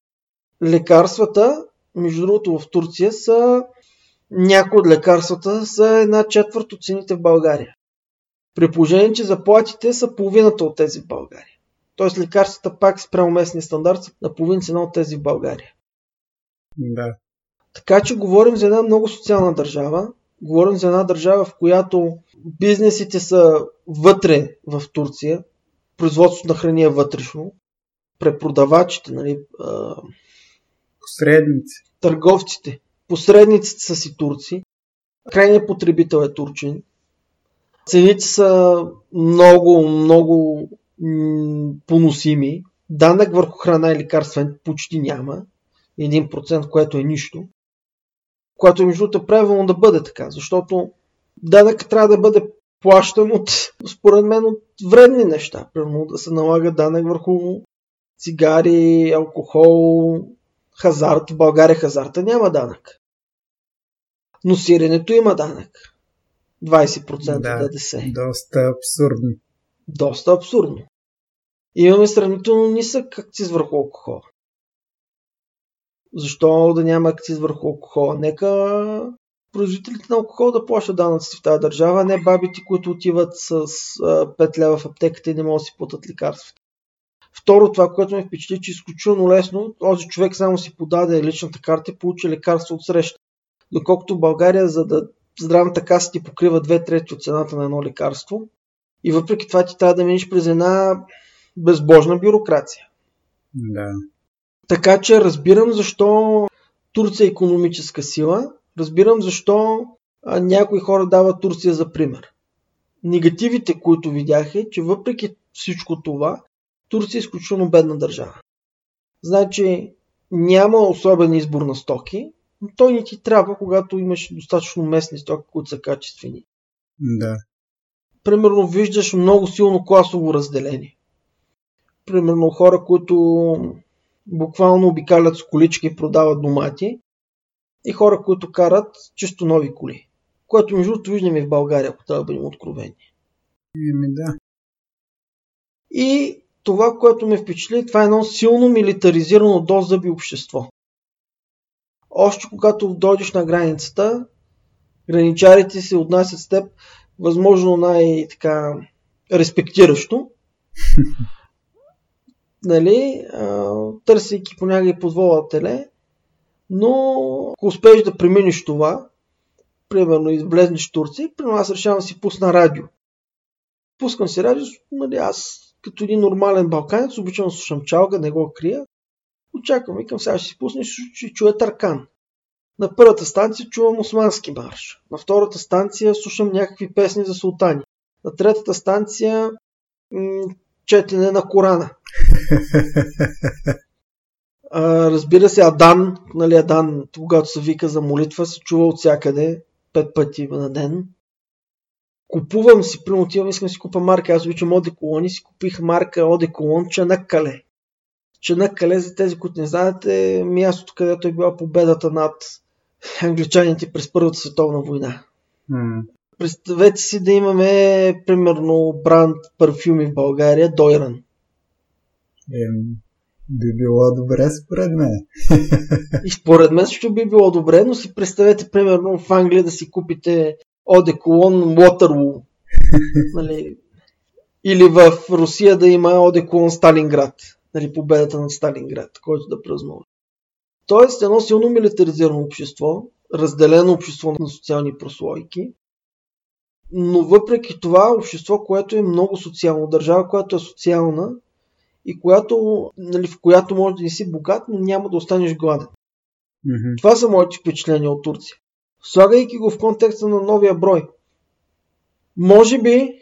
Speaker 2: Лекарствата, между другото в Турция, са някои от лекарствата са една четвърт от цените в България. При положение, че заплатите са половината от тези в България. Тоест лекарствата пак спрямо местния стандарт са на половин цена от тези в България.
Speaker 1: Да.
Speaker 2: Така че говорим за една много социална държава. Говорим за една държава, в която бизнесите са вътре в Турция. Производството на храни е вътрешно. Препродавачите, нали,
Speaker 1: Посредници.
Speaker 2: търговците, посредниците са си турци. Крайният потребител е турчин. Цените са много, много поносими. Данък върху храна и лекарства почти няма. 1%, което е нищо. Което между другото е правилно да бъде така, защото данък трябва да бъде плащан от, според мен, от вредни неща. Примерно да се налага данък върху цигари, алкохол, хазарт. В България хазарта няма данък. Но сиренето има данък. 20%
Speaker 1: Да.
Speaker 2: ДДС.
Speaker 1: Доста абсурдно.
Speaker 2: Доста абсурдно. Имаме сравнително нисък акциз върху алкохола. Защо да няма акциз върху алкохола? Нека производителите на алкохол да плащат данъците в тази държава, а не бабите, които отиват с а, 5 лева в аптеката и не могат да си платят лекарствата. Второ, това, което ме впечатли, че е изключително лесно, този човек само си подаде личната карта и получи лекарство от среща. Доколкото в България, за да здравната каса ти покрива две трети от цената на едно лекарство, и въпреки това ти трябва да минеш през една безбожна бюрокрация.
Speaker 1: Да.
Speaker 2: Така че разбирам защо Турция е економическа сила, разбирам защо а, някои хора дават Турция за пример. Негативите, които видях е, че въпреки всичко това, Турция е изключително бедна държава. Значи няма особен избор на стоки, но той не ти трябва, когато имаш достатъчно местни стоки, които са качествени.
Speaker 1: Да.
Speaker 2: Примерно виждаш много силно класово разделение. Примерно хора, които буквално обикалят с колички и продават домати и хора, които карат чисто нови коли. Което между другото виждаме в България, ако трябва да бъдем откровени.
Speaker 1: Еми да.
Speaker 2: И това, което ме впечатли, това е едно силно милитаризирано до зъби общество. Още когато дойдеш на границата, граничарите се отнасят с теб възможно най-така респектиращо. *laughs* нали, а, търсейки понякога подвола теле, но ако успееш да преминеш това, примерно изблезнеш Турция, примерно аз решавам да си пусна радио. Пускам си радио, нали, аз като един нормален балканец обичам да слушам чалга, не го крия. Очаквам, викам, сега ще си пусна и чуя Таркан. На първата станция чувам османски марш. На втората станция слушам някакви песни за султани. На третата станция м- четене на Корана. А, разбира се, Адан, нали, Адан, когато се вика за молитва, се чува от всякъде, пет пъти на ден. Купувам си, примерно отивам, искам си купа марка, аз обичам Одеколон и си купих марка Одеколон Чанаккале. Чена Кале, за тези, които не знаят, е мястото, където е била победата над англичаните през Първата световна война.
Speaker 1: М,
Speaker 2: Представете си да имаме, примерно, бранд парфюми в България, Дойран.
Speaker 1: Ем, би било добре според мен. *laughs*
Speaker 2: И според мен също би било добре, но си представете, примерно, в Англия да си купите Одеколон Waterloo. нали? Или в Русия да има Одеколон Сталинград. Нали, победата над Сталинград, който да празнува. Тоест едно силно милитаризирано общество, разделено общество на социални прослойки, но въпреки това общество, което е много социално, държава, която е социална и която, нали, в която може да не си богат, но няма да останеш гладен.
Speaker 1: Мгм.
Speaker 2: Това са моите впечатления от Турция. Слагайки го в контекста на новия брой. Може би,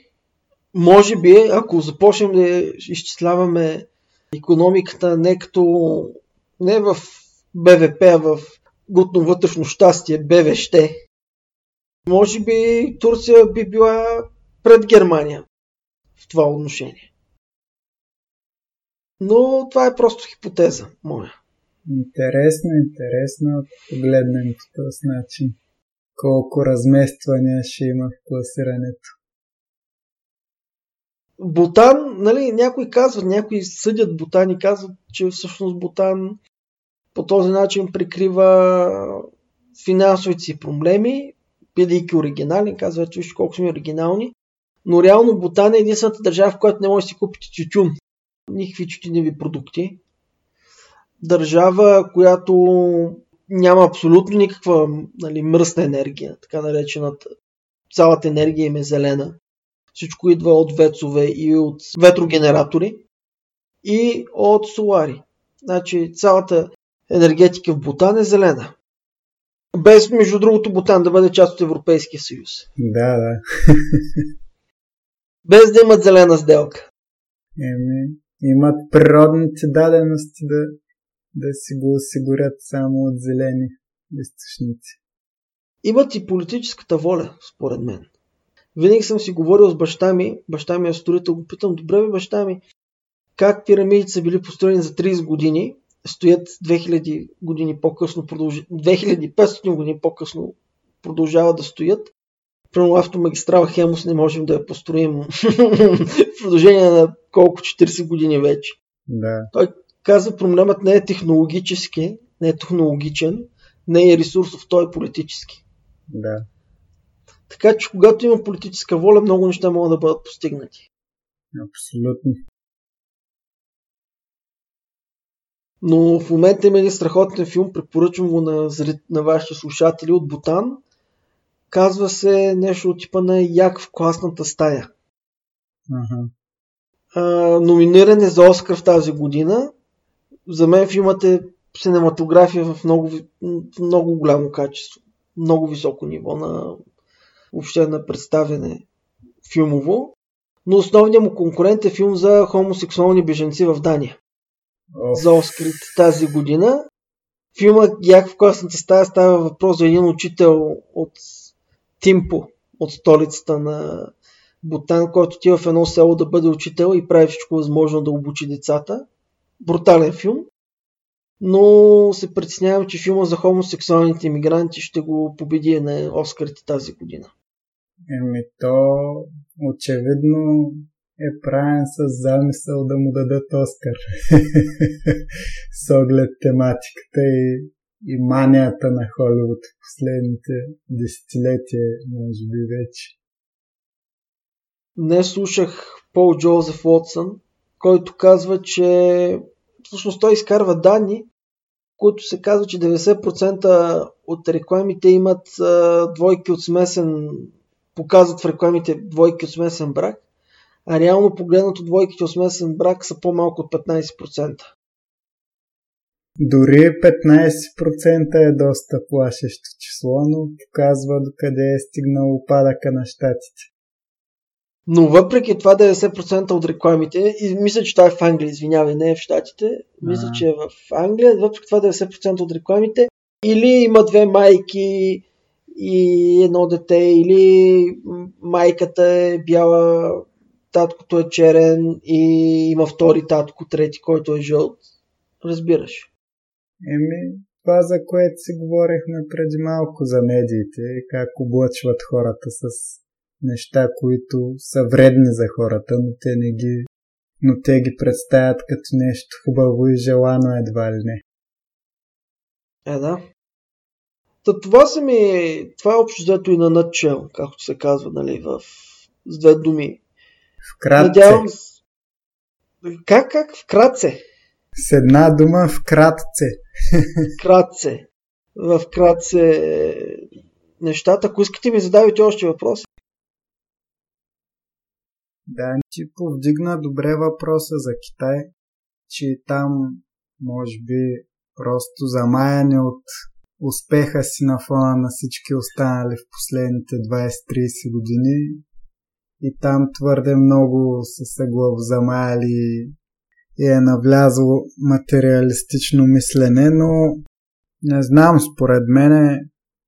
Speaker 2: може би, ако започнем да изчисляваме економиката не като не в БВП, а в брутно вътрешно щастие, БВЩ, може би Турция би била пред Германия в това отношение. Но това е просто хипотеза моя.
Speaker 1: Интересно, интересно, погледнем по този начин. Колко размествания ще има в класирането.
Speaker 2: Бутан, нали, някои казват, някои съдят Бутан и казват, че всъщност Бутан по този начин прикрива финансовите си проблеми, бидейки оригинален, казват, че виж колко сме оригинални, но реално Бутан е единствената държава, в която не може да си купите тютюн, никакви тютюневи продукти. Държава, която няма абсолютно никаква нали, мръсна енергия, така наречената. Цялата енергия им е зелена. Всичко идва от вецове и от ветрогенератори и от солари. Значи цялата енергетика в Бутан е зелена. Без, между другото, Бутан да бъде част от Европейския съюз.
Speaker 1: Да, да. *laughs*
Speaker 2: Без да имат зелена сделка.
Speaker 1: Еми, имат природните дадености да, да си го осигурят само от зелени източници.
Speaker 2: Имат и политическата воля, според мен. Винаги съм си говорил с баща ми, баща ми е строител, го питам, добре бе баща ми, как пирамидите са били построени за 30 години, стоят 2000 години по-късно, продълж... 2500 години по-късно продължават да стоят. Примерно автомагистрала Хемус не можем да я построим *laughs* в продължение на колко 40 години вече.
Speaker 1: Да.
Speaker 2: Той казва, проблемът не е технологически, не е технологичен, не е ресурсов, той е политически.
Speaker 1: Да.
Speaker 2: Така че когато има политическа воля, много неща могат да бъдат постигнати.
Speaker 1: Абсолютно.
Speaker 2: Но в момента има един страхотен филм, препоръчвам го на, на вашите слушатели от Бутан. Казва се нещо от типа на Як в класната стая.
Speaker 1: Ага.
Speaker 2: А, номиниран е за Оскар в тази година. За мен филмът е синематография в много, в много голямо качество. Много високо ниво на въобще на представяне филмово. Но основният му конкурент е филм за хомосексуални беженци в Дания.
Speaker 1: Оф,
Speaker 2: за Оскарите тази година. Филма Як в класната стая става въпрос за един учител от Тимпо, от столицата на Бутан, който отива в едно село да бъде учител и прави всичко възможно да обучи децата. Брутален филм. Но се притеснявам, че филма за хомосексуалните иммигранти ще го победи на Оскарите тази година.
Speaker 1: Еми то очевидно е правен с замисъл да му дадат Оскар. *laughs* с оглед тематиката и, и манията на Холивуд в последните десетилетия, може би вече.
Speaker 2: Днес слушах Пол Джозеф Уотсън, който казва, че всъщност той изкарва данни, които се казва, че 90% от рекламите имат двойки от смесен, показват в рекламите двойки от смесен брак, а реално погледнато двойките от смесен брак са по-малко от 15%.
Speaker 1: Дори 15% е доста плашещо число, но показва докъде е стигнал опадъка на щатите.
Speaker 2: Но въпреки това 90% от рекламите, и мисля, че това е в Англия, извинявай, не е в Штатите, мисля, че е в Англия, въпреки това 90% от рекламите, или има две майки и едно дете, или майката е бяла, таткото е черен и има втори татко, трети, който е жълт. разбираш.
Speaker 1: Еми, това, за което си говорихме преди малко за медиите, как облъчват хората с неща, които са вредни за хората, но те не ги но те ги представят като нещо хубаво и желано едва ли не.
Speaker 2: Е, да. Та това са ми, това е общо взето и на начал, както се казва, нали, в, с две думи.
Speaker 1: Вкратце. Надявам
Speaker 2: Как, как? Вкратце.
Speaker 1: С една дума вкратце.
Speaker 2: Вкратце. Вкратце нещата. Ако искате ми задавите още въпроси.
Speaker 1: Да, ти повдигна добре въпроса за Китай, че там може би просто замаяни от успеха си на фона на всички останали в последните 20-30 години. И там твърде много са се главозамаяли и е навлязло материалистично мислене, но не знам, според мен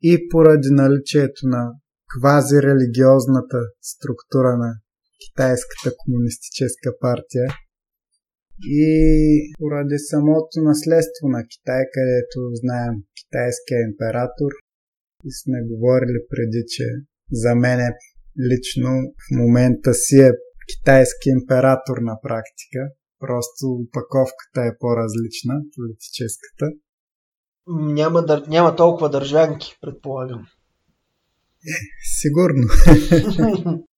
Speaker 1: и поради наличието на квази-религиозната структура на Китайската комунистическа партия и поради самото наследство на Китай, където знаем китайския император и сме говорили преди, че за мен е лично в момента си е китайски император на практика. Просто упаковката е по-различна, политическата.
Speaker 2: Няма, дър... няма толкова държанки, предполагам.
Speaker 1: Е, сигурно. *laughs*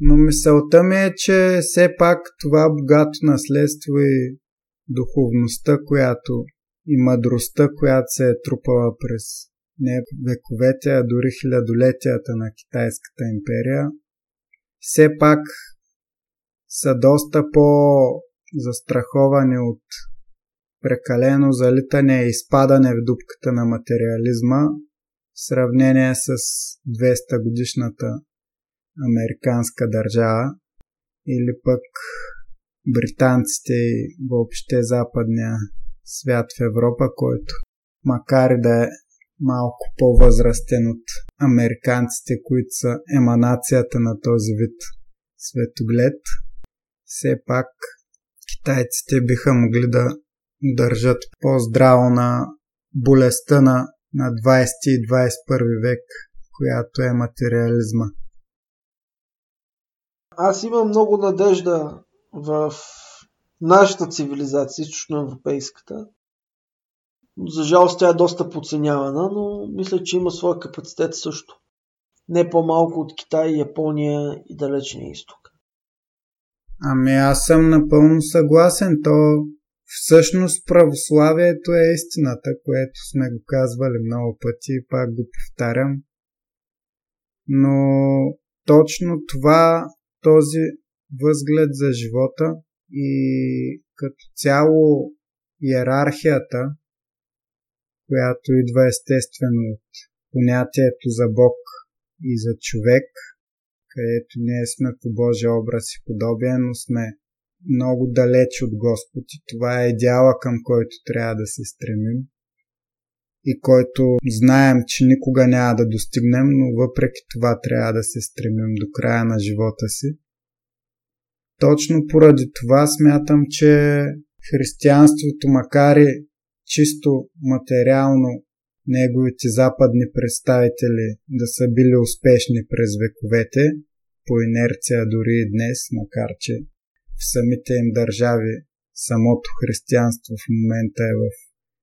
Speaker 1: Но мисълта ми е, че все пак това богато наследство и духовността, която и мъдростта, която се е трупала през не вековете, а дори хилядолетията на Китайската империя, все пак са доста по-застраховани от прекалено залитане и изпадане в дупката на материализма в сравнение с 200 годишната американска държава или пък британците и въобще западния свят в Европа, който макар и да е малко по-възрастен от американците, които са еманацията на този вид светоглед, все пак китайците биха могли да държат по-здраво на болестта на, на 20 и 21 век, която е материализма.
Speaker 2: Аз имам много надежда в нашата цивилизация, източноевропейската. За жалост тя е доста подценявана, но мисля, че има своя капацитет също. Не по-малко от Китай, Япония и Далечния изток.
Speaker 1: Ами аз съм напълно съгласен. То всъщност православието е истината, което сме го казвали много пъти и пак го повтарям. Но точно това този възглед за живота и като цяло иерархията, която идва естествено от понятието за Бог и за човек, където ние сме по Божия образ и подобие, но сме много далеч от Господ и това е идеала към който трябва да се стремим и който знаем, че никога няма да достигнем, но въпреки това трябва да се стремим до края на живота си. Точно поради това смятам, че християнството, макар и чисто материално неговите западни представители да са били успешни през вековете, по инерция дори и днес, макар че в самите им държави самото християнство в момента е в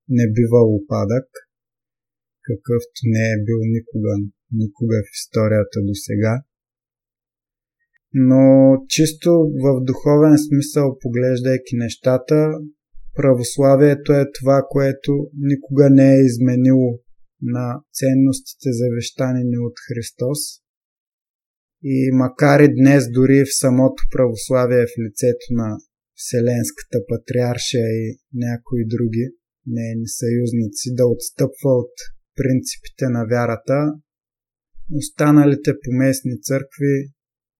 Speaker 1: небивал упадък – какъвто не е бил никога, никога в историята до сега. Но чисто в духовен смисъл, поглеждайки нещата, православието е това, което никога не е изменило на ценностите завещанени от Христос. И макар и днес дори в самото православие в лицето на Вселенската патриаршия и някои други нейни съюзници да отстъпва от принципите на вярата. Останалите поместни църкви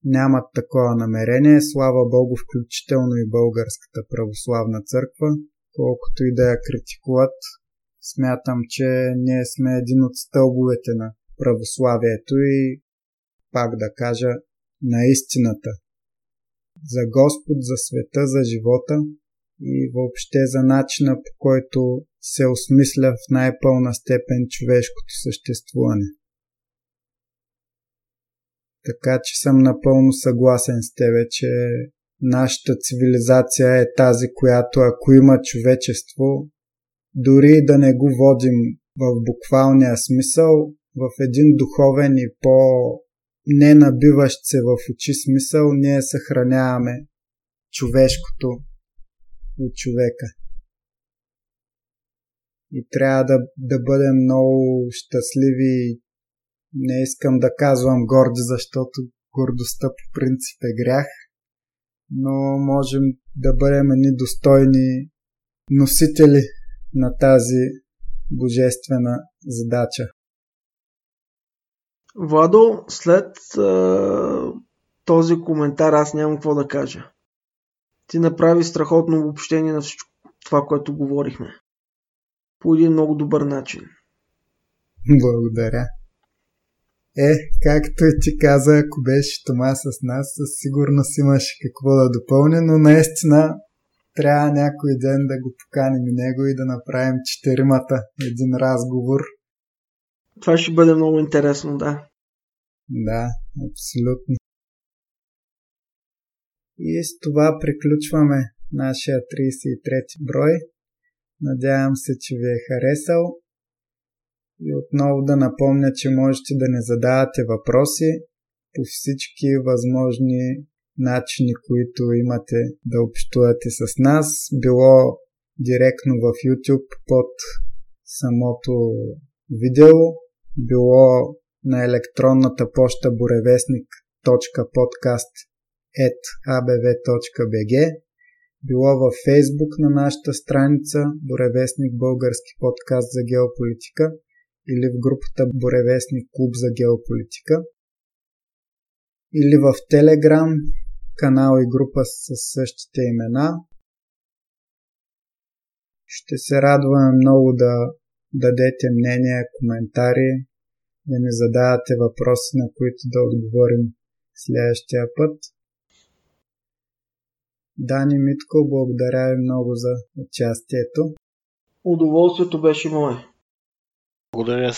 Speaker 1: нямат такова намерение, слава Богу, включително и Българската православна църква, колкото и да я критикуват. Смятам, че ние сме един от стълбовете на православието и пак да кажа на истината. За Господ, за света, за живота и въобще за начина по който се осмисля в най-пълна степен човешкото съществуване. Така че съм напълно съгласен с тебе, че нашата цивилизация е тази, която ако има човечество, дори да не го водим в буквалния смисъл, в един духовен и по ненабиващ се в очи смисъл, ние съхраняваме човешкото от човека. И трябва да, да бъдем много щастливи. Не искам да казвам горди, защото гордостта по принцип е грях, но можем да бъдем едни достойни носители на тази божествена задача.
Speaker 2: Владо, след а, този коментар аз нямам какво да кажа. Ти направи страхотно обобщение на всичко това, което говорихме. По един много добър начин.
Speaker 1: Благодаря. Е, както ти каза, ако беше Тома с нас, със сигурност имаше какво да допълни, но наистина трябва някой ден да го поканим и него и да направим четиримата един разговор.
Speaker 2: Това ще бъде много интересно, да.
Speaker 1: Да, абсолютно. И с това приключваме нашия 33 брой. Надявам се, че ви е харесал. И отново да напомня, че можете да не задавате въпроси по всички възможни начини, които имате да общувате с нас. Било директно в YouTube под самото видео, било на електронната поща burevestник.podcast.abv.bg било във Facebook на нашата страница Буревестник Български подкаст за геополитика или в групата Буревестник Клуб за геополитика или в Telegram канал и група с същите имена. Ще се радваме много да дадете мнения, коментари, да ни задавате въпроси, на които да отговорим следващия път. Дани Митко, благодаря ви много за участието.
Speaker 2: Удоволствието беше мое.
Speaker 3: Благодаря.